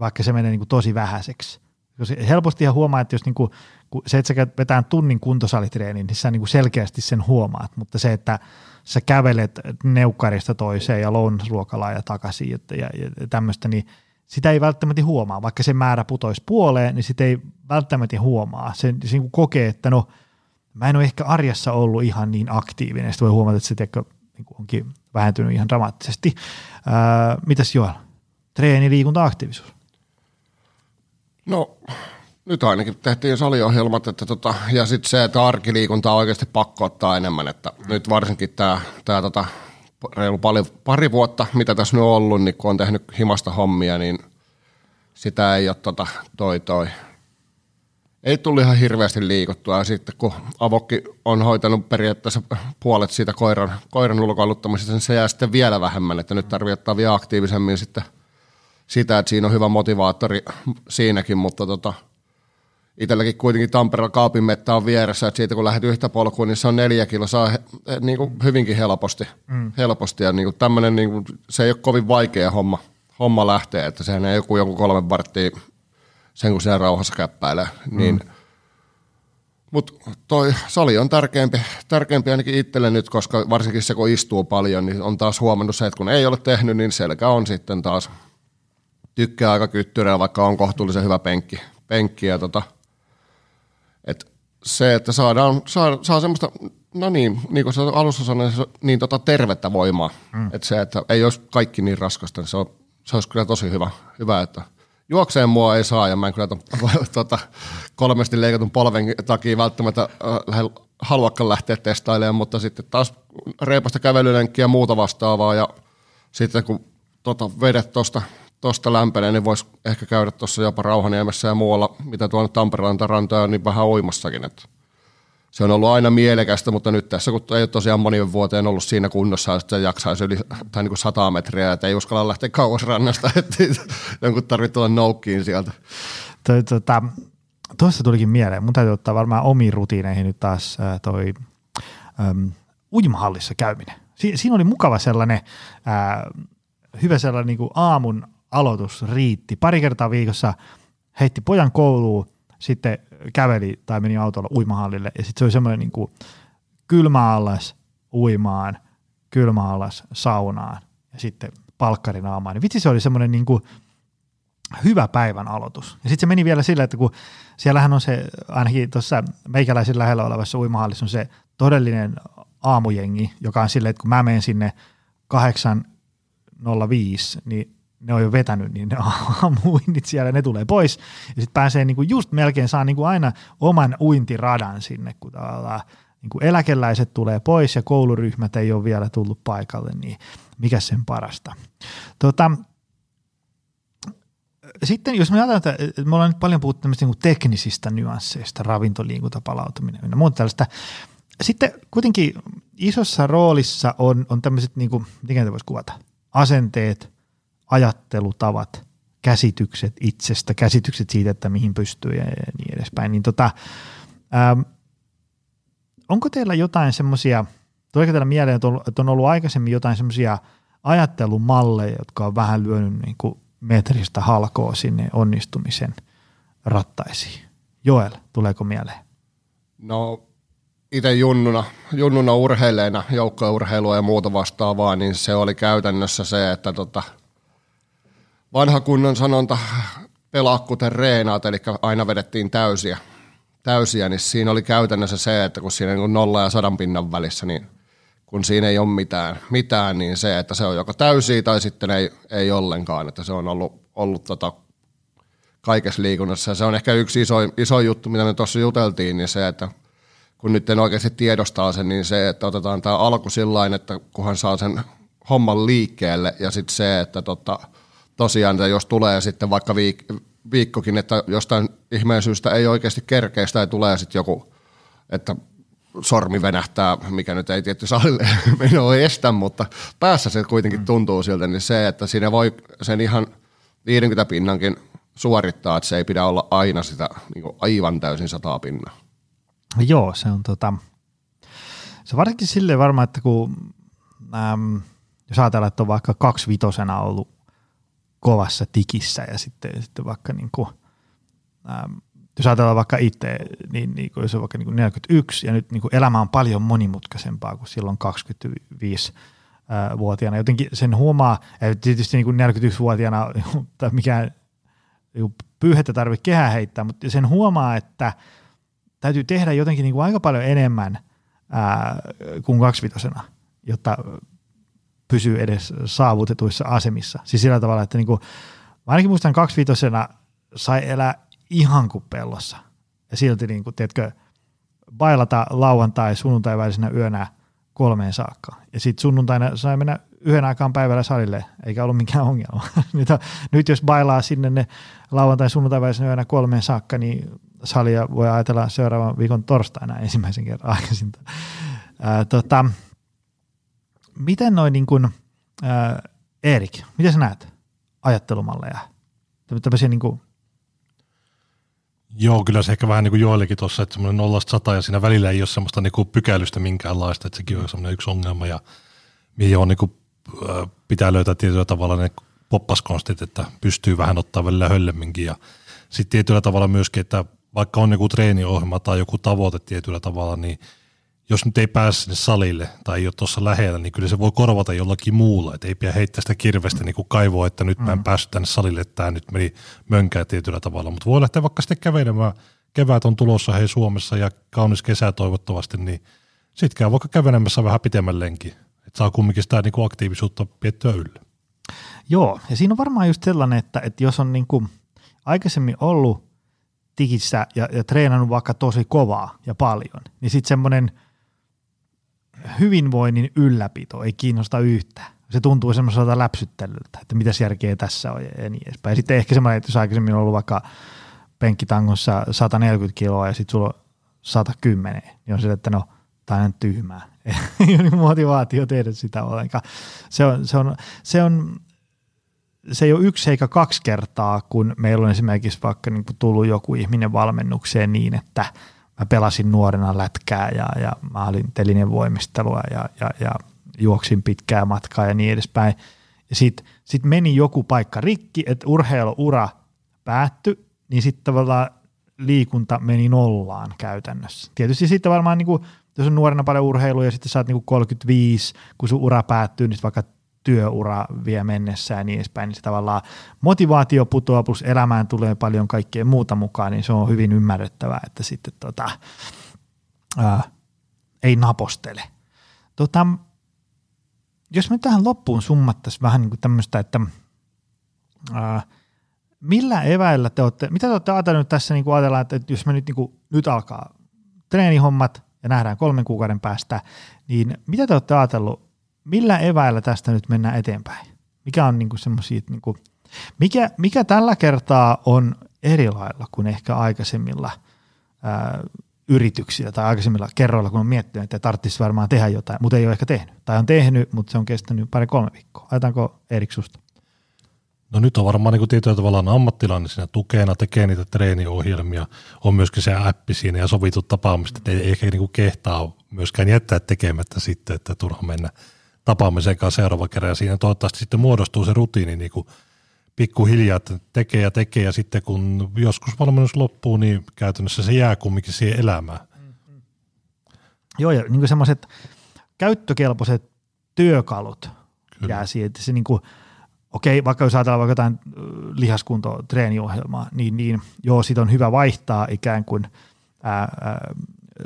vaikka se menee niin kuin tosi vähäiseksi. Helposti ihan huomaa, että jos niin kuin, se, että sä käyt vetää tunnin kuntosalitreeniin, niin sä niin kuin selkeästi sen huomaat, mutta se, että sä kävelet neukkarista toiseen ja lounasruokalaan ja takaisin ja, ja, ja tämmöistä, niin sitä ei välttämättä huomaa. Vaikka se määrä putoisi puoleen, niin sitä ei välttämättä huomaa. Se, se niin kokee, että no – mä en ole ehkä arjessa ollut ihan niin aktiivinen. Sitten voi huomata, että se teko niin onkin vähentynyt ihan dramaattisesti. Ää, mitäs Joel? Treeni, liikunta, aktiivisuus. No nyt ainakin tehtiin saliohjelmat, että tota, ja sitten se, että arkiliikunta on oikeasti pakko ottaa enemmän, että mm. nyt varsinkin tämä tää tota, reilu pari, pari vuotta, mitä tässä nyt on ollut, niin kun on tehnyt himasta hommia, niin sitä ei ole tota, toi toi ei tullut ihan hirveästi liikuttua. Ja sitten kun avokki on hoitanut periaatteessa puolet siitä koiran, koiran ulkoiluttamisesta, niin se jää sitten vielä vähemmän. Että nyt tarvitsee ottaa vielä aktiivisemmin sitten sitä, että siinä on hyvä motivaattori siinäkin, mutta tota, itselläkin kuitenkin Tampereella kaapin mettä on vieressä, että siitä kun lähdet yhtä polkuun, niin se on neljä kiloa niin kuin hyvinkin helposti. Mm. helposti ja niin kuin tämmöinen, niin kuin, se ei ole kovin vaikea homma, homma lähteä, että sehän ei joku joku kolme varttia sen kun siellä rauhassa käppäilee. Mm. Niin, mutta toi sali on tärkeämpi, tärkeämpi ainakin itselle nyt, koska varsinkin se kun istuu paljon, niin on taas huomannut se, että kun ei ole tehnyt, niin selkä on sitten taas tykkää aika kyttyrää, vaikka on kohtuullisen hyvä penkki. penkki ja tota, se, että saadaan, saa, saa semmoista, no niin, niin kuin alussa sanoin, niin tota tervettä voimaa. Mm. Että se, että ei olisi kaikki niin raskasta, niin se, on, se olisi kyllä tosi hyvä, hyvä että – juokseen mua ei saa ja mä en kyllä tuota, kolmesti leikatun polven takia välttämättä äh, haluakaan lähteä testailemaan, mutta sitten taas reipasta kävelylenkkiä ja muuta vastaavaa ja sitten kun tota, vedet tuosta tosta lämpenee, niin voisi ehkä käydä tuossa jopa Rauhaniemessä ja muualla, mitä tuonne Tampereen rantoja, niin vähän uimassakin. Että se on ollut aina mielekästä, mutta nyt tässä, kun ei tosiaan monien vuoteen ollut siinä kunnossa, että se jaksaisi yli tai niin kuin 100 metriä, että ei uskalla lähteä kauas rannasta, että jonkun tarvitsee tulla noukkiin sieltä. Toi, tota, tulikin mieleen, mun täytyy ottaa varmaan omiin rutiineihin nyt taas toi ähm, uimahallissa käyminen. Si- siinä oli mukava sellainen, äh, hyvä sellainen niin kuin aamun aloitus riitti. Pari kertaa viikossa heitti pojan kouluun, sitten käveli tai meni autolla uimahallille ja sitten se oli semmoinen niin kuin kylmä allas uimaan, kylmä allas saunaan ja sitten palkkarin aamaan. Niin vitsi se oli semmoinen niin kuin hyvä päivän aloitus. Ja sitten se meni vielä sillä, että kun siellähän on se, ainakin tuossa meikäläisen lähellä olevassa uimahallissa on se todellinen aamujengi, joka on silleen, että kun mä menen sinne 8.05, niin ne on jo vetänyt, niin ne aamuuinnit siellä, ne tulee pois. Ja sitten pääsee niinku just melkein, saa niinku aina oman uintiradan sinne, kun tavallaan niinku eläkeläiset tulee pois ja kouluryhmät ei ole vielä tullut paikalle, niin mikä sen parasta. Tota, sitten jos me ajatellaan, että me ollaan nyt paljon puhuttu niinku teknisistä nyansseista, ravintoliikunta, palautuminen ja muuta tällaista. Sitten kuitenkin isossa roolissa on, on tämmöiset, niin kuin, miten voisi kuvata, asenteet, ajattelutavat, käsitykset itsestä, käsitykset siitä, että mihin pystyy ja niin edespäin. Niin tota, ähm, onko teillä jotain semmoisia, tuleeko teillä mieleen, että on ollut aikaisemmin jotain semmoisia ajattelumalleja, jotka on vähän lyönyt niin kuin metristä halkoa sinne onnistumisen rattaisiin? Joel, tuleeko mieleen? No itse junnuna, junnuna urheileena, joukkourheilua ja muuta vastaavaa, niin se oli käytännössä se, että tota – vanha kunnon sanonta, pelaa kuten reenaat, eli aina vedettiin täysiä, täysiä, niin siinä oli käytännössä se, että kun siinä on nolla ja sadan pinnan välissä, niin kun siinä ei ole mitään, mitään niin se, että se on joko täysiä tai sitten ei, ei ollenkaan, että se on ollut, ollut tota kaikessa liikunnassa. Ja se on ehkä yksi iso, iso juttu, mitä me tuossa juteltiin, niin se, että kun nyt en oikeasti tiedostaa sen, niin se, että otetaan tämä alku sillä että kunhan saa sen homman liikkeelle ja sitten se, että tota, tosiaan, että jos tulee sitten vaikka viik- viikkokin, että jostain ihmeen syystä ei oikeasti kerkeistä ja tulee sitten joku, että sormi venähtää, mikä nyt ei tietty salille menoa estä, mutta päässä se kuitenkin mm. tuntuu siltä, niin se, että siinä voi sen ihan 50 pinnankin suorittaa, että se ei pidä olla aina sitä niin aivan täysin sataa pinnaa. Joo, se on tota, se varsinkin silleen varmaan, että kun äm, jos ajatellaan, että on vaikka kaksi vitosena ollut kovassa tikissä ja sitten, sitten vaikka niin kuin, äm, jos ajatellaan vaikka itse, niin, niin kuin jos on vaikka niin kuin 41 ja nyt niin kuin elämä on paljon monimutkaisempaa kuin silloin 25 vuotiaana. Jotenkin sen huomaa, että tietysti niin kuin 41-vuotiaana tai mikään niin pyyhettä tarvitse kehää heittää, mutta sen huomaa, että täytyy tehdä jotenkin niin kuin aika paljon enemmän ää, kuin kaksivitosena, jotta pysyy edes saavutetuissa asemissa. Siis sillä tavalla, että niin kuin, mä ainakin muistan kaksivitosena sai elää ihan kuin pellossa. Ja silti, niin kuin, tiedätkö, bailata lauantai sunnuntai välisenä yönä kolmeen saakka. Ja sitten sunnuntaina sai mennä yhden aikaan päivällä salille, eikä ollut mikään ongelma. nyt, nyt jos bailaa sinne ne lauantai sunnuntai välisenä yönä kolmeen saakka, niin salia voi ajatella seuraavan viikon torstaina ensimmäisen kerran aikaisinta. Ää, tota, miten noin niin kuin, ää, Erik, miten sä näet ajattelumalleja? Tämmöisiä niin kuin Joo, kyllä se ehkä vähän niin kuin Joelikin tuossa, että semmoinen nollasta sata ja siinä välillä ei ole semmoista niin kuin pykäilystä minkäänlaista, että sekin on semmoinen yksi ongelma ja mihin on niin kuin, pitää löytää tietyllä tavalla ne poppaskonstit, että pystyy vähän ottaa välillä höllemminkin ja sitten tietyllä tavalla myöskin, että vaikka on joku treeniohjelma tai joku tavoite tietyllä tavalla, niin – jos nyt ei pääse sinne salille tai ei ole tuossa lähellä, niin kyllä se voi korvata jollakin muulla. Että ei pidä heittää sitä kirvestä niin kuin kaivoa, että nyt mm. mä en mm. päässyt tänne salille, että tämä nyt meni mönkää tietyllä tavalla. Mutta voi lähteä vaikka sitten kävelemään. Kevät on tulossa hei Suomessa ja kaunis kesä toivottavasti, niin sitten käy vaikka kävelemässä vähän pitemmän lenki. Että saa kumminkin sitä niin kuin aktiivisuutta piettyä yllä. Joo, ja siinä on varmaan just sellainen, että, että jos on niin kuin aikaisemmin ollut tikissä ja, ja treenannut vaikka tosi kovaa ja paljon, niin sitten semmoinen – hyvinvoinnin ylläpito ei kiinnosta yhtään. Se tuntuu semmoiselta läpsyttelyltä, että mitä järkeä tässä on ja niin edespäin. Ja sitten ehkä semmoinen, että jos aikaisemmin on ollut vaikka penkkitangossa 140 kiloa ja sitten sulla on 110, niin on se, että no, tämä on tyhmää. Ei ole motivaatio tehdä sitä ollenkaan. Se on, se on, se on se ei ole yksi eikä kaksi kertaa, kun meillä on esimerkiksi vaikka niin tullut joku ihminen valmennukseen niin, että – mä pelasin nuorena lätkää ja, ja mä olin telinen voimistelua ja, ja, ja juoksin pitkää matkaa ja niin edespäin. Ja sitten sit meni joku paikka rikki, että urheiluura päättyi, niin sitten tavallaan liikunta meni nollaan käytännössä. Tietysti sitten varmaan, niin kuin, jos on nuorena paljon urheilua ja sitten sä oot niin 35, kun sun ura päättyy, niin vaikka työura vie mennessä ja niin edespäin, niin se tavallaan motivaatio putoaa plus elämään tulee paljon kaikkea muuta mukaan, niin se on hyvin ymmärrettävää, että sitten tota, ää, ei napostele. Tota, jos me tähän loppuun summattaisiin vähän niin tämmöistä, että ää, millä eväillä te olette, mitä te olette ajatelleet tässä, niin kuin ajatellaan, että jos me nyt, niin kuin, nyt alkaa treenihommat ja nähdään kolmen kuukauden päästä, niin mitä te olette ajatellut millä eväillä tästä nyt mennään eteenpäin? Mikä on niinku semmoisia, niinku, mikä, mikä tällä kertaa on eri lailla kuin ehkä aikaisemmilla ää, yrityksillä tai aikaisemmilla kerroilla, kun on miettinyt, että tarvitsisi varmaan tehdä jotain, mutta ei ole ehkä tehnyt. Tai on tehnyt, mutta se on kestänyt pari-kolme viikkoa. Ajataanko Erik susta? No nyt on varmaan niin tietyllä tavalla ammattilainen siinä tukena, tekee niitä treeniohjelmia, on myöskin se appi siinä ja sovitut tapaamiset, että ei ehkä niin kehtaa myöskään jättää tekemättä sitten, että turha mennä – tapaamisen kanssa seuraava kerran ja siinä toivottavasti sitten muodostuu se rutiini niin kuin pikkuhiljaa, että tekee ja tekee ja sitten kun joskus valmennus loppuu, niin käytännössä se jää kumminkin siihen elämään. Mm-hmm. Joo ja niin semmoiset käyttökelpoiset työkalut Kyllä. jää siihen, että se niin kuin, okei, vaikka jos ajatellaan vaikka jotain lihaskunto treeniohjelmaa, niin, niin joo, siitä on hyvä vaihtaa ikään kuin ää, ää,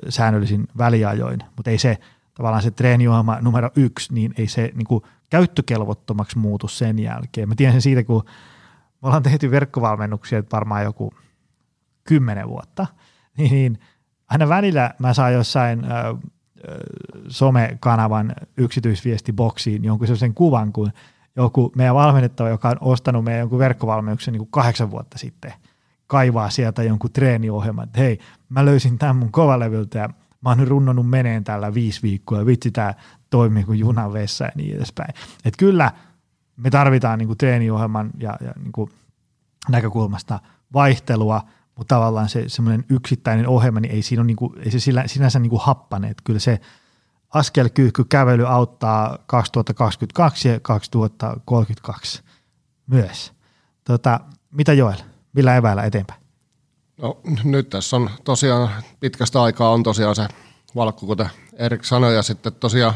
säännöllisin väliajoin, mutta ei se – tavallaan se treeniohjelma numero yksi, niin ei se niin kuin käyttökelvottomaksi muutu sen jälkeen. Mä tiedän sen siitä, kun me ollaan tehty verkkovalmennuksia varmaan joku kymmenen vuotta, niin, niin aina välillä mä saan jossain äh, somekanavan yksityisviestiboksiin jonkun sellaisen kuvan, kun joku meidän valmennettava, joka on ostanut meidän jonkun verkkovalmennuksen niin kuin kahdeksan vuotta sitten, kaivaa sieltä jonkun treeniohjelman, että hei, mä löysin tämän mun kovalevyltä ja mä oon runnonut meneen tällä viisi viikkoa vitsi tämä toimii kuin junan vessa ja niin edespäin. Et kyllä me tarvitaan niin kuin treeniohjelman ja, ja niin kuin näkökulmasta vaihtelua, mutta tavallaan se semmoinen yksittäinen ohjelma, niin ei, siinä ole niin kuin, ei se sillä, sinänsä niin kuin happane. Että kyllä se askelkyyhky kävely auttaa 2022 ja 2032 myös. Tota, mitä Joel, millä eväillä eteenpäin? No nyt tässä on tosiaan pitkästä aikaa on tosiaan se valkku, kuten Erik sanoi, ja sitten tosiaan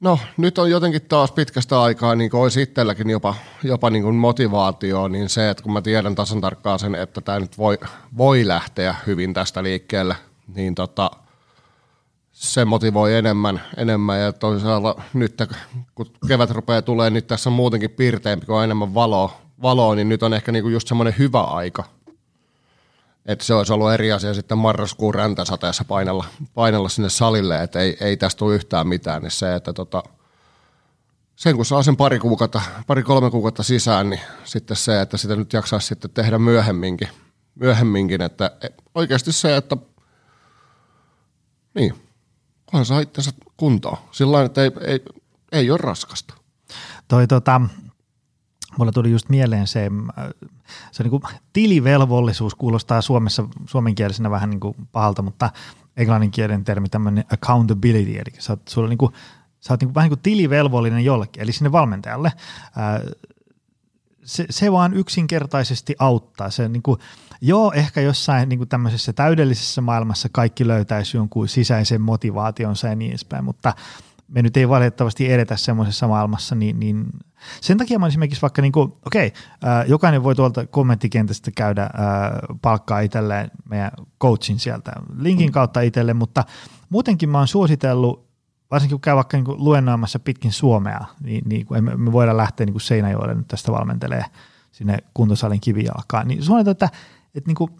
No nyt on jotenkin taas pitkästä aikaa, niin kuin olisi itselläkin jopa, jopa niin kuin motivaatio, niin se, että kun mä tiedän tasan tarkkaan sen, että tämä nyt voi, voi lähteä hyvin tästä liikkeelle, niin tota, se motivoi enemmän, enemmän ja toisaalta nyt kun kevät rupeaa tulee, niin tässä on muutenkin piirteempi, kun on enemmän valoa, valoa niin nyt on ehkä niinku just semmoinen hyvä aika. Että se olisi ollut eri asia sitten marraskuun räntäsateessa painella, painella sinne salille, että ei, ei tästä tule yhtään mitään, niin se, että tota, sen kun saa sen pari kuukautta, pari kolme kuukautta sisään, niin sitten se, että sitä nyt jaksaisi sitten tehdä myöhemminkin, myöhemminkin että oikeasti se, että niin, kunhan saa itsensä kuntoon. Sillä että ei, ei, ei ole raskasta. Toi tota, mulla tuli just mieleen se, äh, se niin kuin tilivelvollisuus kuulostaa Suomessa suomenkielisenä vähän niin kuin pahalta, mutta englanninkielinen termi tämmöinen accountability, eli sä oot, sulla niin kuin, sä oot niin kuin, vähän niin kuin tilivelvollinen jollekin, eli sinne valmentajalle. Äh, se, se vaan yksinkertaisesti auttaa. Se niin kuin, joo, ehkä jossain niin kuin tämmöisessä täydellisessä maailmassa kaikki löytäisi jonkun sisäisen motivaationsa ja niin edespäin, mutta me nyt ei valitettavasti edetä semmoisessa maailmassa, niin, niin sen takia mä esimerkiksi vaikka, niin kuin, okei, äh, jokainen voi tuolta kommenttikentästä käydä äh, palkkaa itselleen meidän coachin sieltä linkin kautta itselle, mutta muutenkin mä oon suositellut varsinkin kun käy vaikka niin luennoimassa pitkin Suomea, niin, niin kun me, me voidaan lähteä niin Seinäjoelle nyt tästä valmentelee sinne kuntosalin kivijalkaan, niin suunnitellaan, että, että niin kuin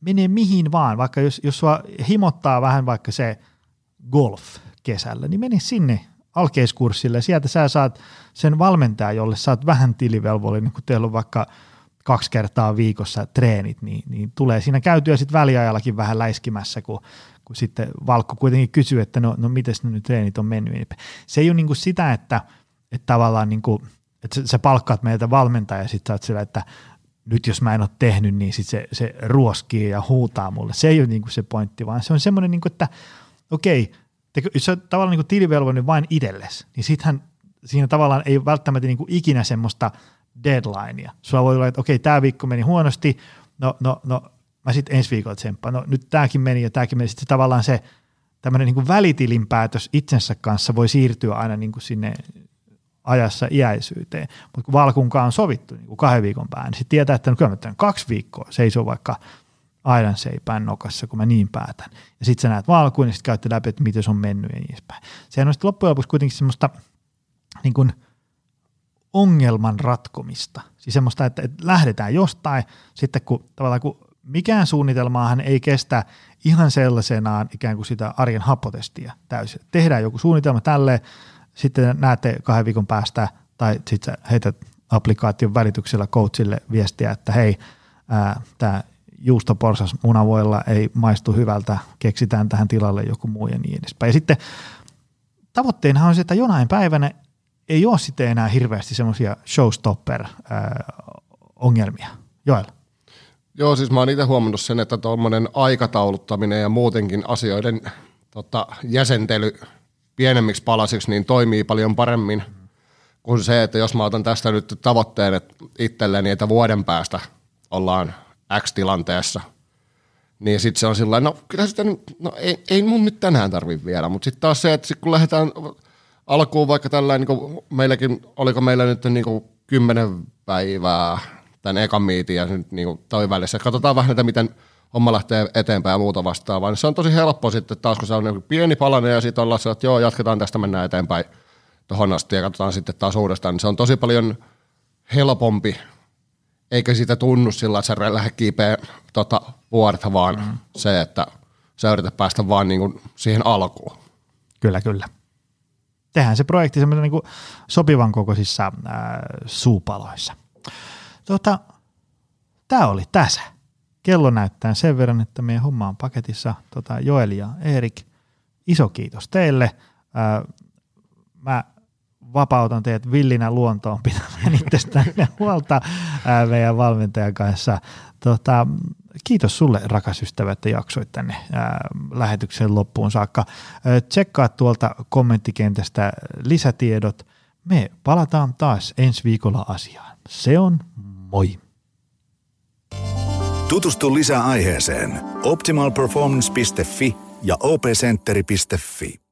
menee mihin vaan, vaikka jos, jos sua himottaa vähän vaikka se golf kesällä, niin mene sinne alkeiskurssille sieltä sä saat sen valmentajan, jolle sä oot vähän tilivelvollinen, kun teillä on vaikka kaksi kertaa viikossa treenit, niin, niin tulee siinä käytyä sitten väliajallakin vähän läiskimässä, kun kun sitten Valkko kuitenkin kysyy, että no, no miten nyt treenit on mennyt. Niin se ei ole niin sitä, että, että tavallaan niin kuin, että sä palkkaat meiltä valmentaja ja sitten sä oot sillä, että nyt jos mä en ole tehnyt, niin sit se, se ruoskii ja huutaa mulle. Se ei ole niin kuin se pointti, vaan se on semmoinen, niin kuin, että okei, te, jos sä tavallaan niin tilivelvollinen vain itsellesi, niin sittenhän siinä tavallaan ei välttämättä niin kuin ikinä semmoista deadlinea. Sulla voi olla, että okei, tämä viikko meni huonosti, no, no, no mä sitten ensi viikolla tsemppaan, no nyt tämäkin meni ja tämäkin meni, sitten tavallaan se tämmöinen niin välitilinpäätös itsensä kanssa voi siirtyä aina niin kuin sinne ajassa iäisyyteen, mutta kun valkunkaan on sovittu niin kuin kahden viikon päähän, niin sitten tietää, että no kyllä mä kaksi viikkoa seisoo vaikka aidan seipään nokassa, kun mä niin päätän. Ja sitten sä näet valkuun ja sitten käytte läpi, että miten se on mennyt ja niin edespäin. Sehän on sitten loppujen lopuksi kuitenkin semmoista niin kuin ongelman ratkomista. Siis semmoista, että, että lähdetään jostain, sitten kun tavallaan kun mikään suunnitelmaahan ei kestä ihan sellaisenaan ikään kuin sitä arjen hapotestia täysin. Tehdään joku suunnitelma tälle, sitten näette kahden viikon päästä, tai sitten heität applikaation välityksellä coachille viestiä, että hei, tämä juustoporsas munavoilla ei maistu hyvältä, keksitään tähän tilalle joku muu ja niin edespäin. Ja sitten tavoitteenahan on se, että jonain päivänä ei ole sitten enää hirveästi semmoisia showstopper-ongelmia. Joel? Joo, siis mä oon itse huomannut sen, että tuommoinen aikatauluttaminen ja muutenkin asioiden tota, jäsentely pienemmiksi palasiksi niin toimii paljon paremmin kuin se, että jos mä otan tästä nyt tavoitteen että itselleni, että vuoden päästä ollaan X-tilanteessa, niin sitten se on sillä no kyllä sitä nyt, no ei, ei mun nyt tänään tarvi vielä, mutta sitten taas se, että sit kun lähdetään alkuun vaikka tällainen, niin meilläkin, oliko meillä nyt niin kuin kymmenen päivää tämän ekan miitin ja nyt niin kuin toi välissä. Katsotaan vähän, että miten homma lähtee eteenpäin ja muuta vastaavaa. Niin se on tosi helppo sitten taas, kun se on niin pieni palanen ja sitten ollaan että joo, jatketaan tästä, mennään eteenpäin tuohon asti ja katsotaan sitten taas uudestaan. Niin se on tosi paljon helpompi, eikä siitä tunnu sillä, että sä lähdet kiipeä tota, vuorta, vaan mm. se, että sä yrität päästä vaan niin kuin siihen alkuun. Kyllä, kyllä. Tehdään se projekti semmoinen niin sopivan kokoisissa ää, suupaloissa. Tota, Tämä oli tässä. Kello näyttää sen verran, että meidän homma on paketissa. Tota, Joel ja Erik, iso kiitos teille. Ää, mä vapautan teidät villinä luontoon pitämään itsestään huolta meidän valmentajan kanssa. Tota, kiitos sulle rakas ystävä, että jaksoit tänne ää, lähetyksen loppuun saakka. Ää, tsekkaa tuolta kommenttikentästä lisätiedot. Me palataan taas ensi viikolla asiaan. Se on moi. Tutustu lisää aiheeseen optimalperformance.fi ja opcenteri.fi.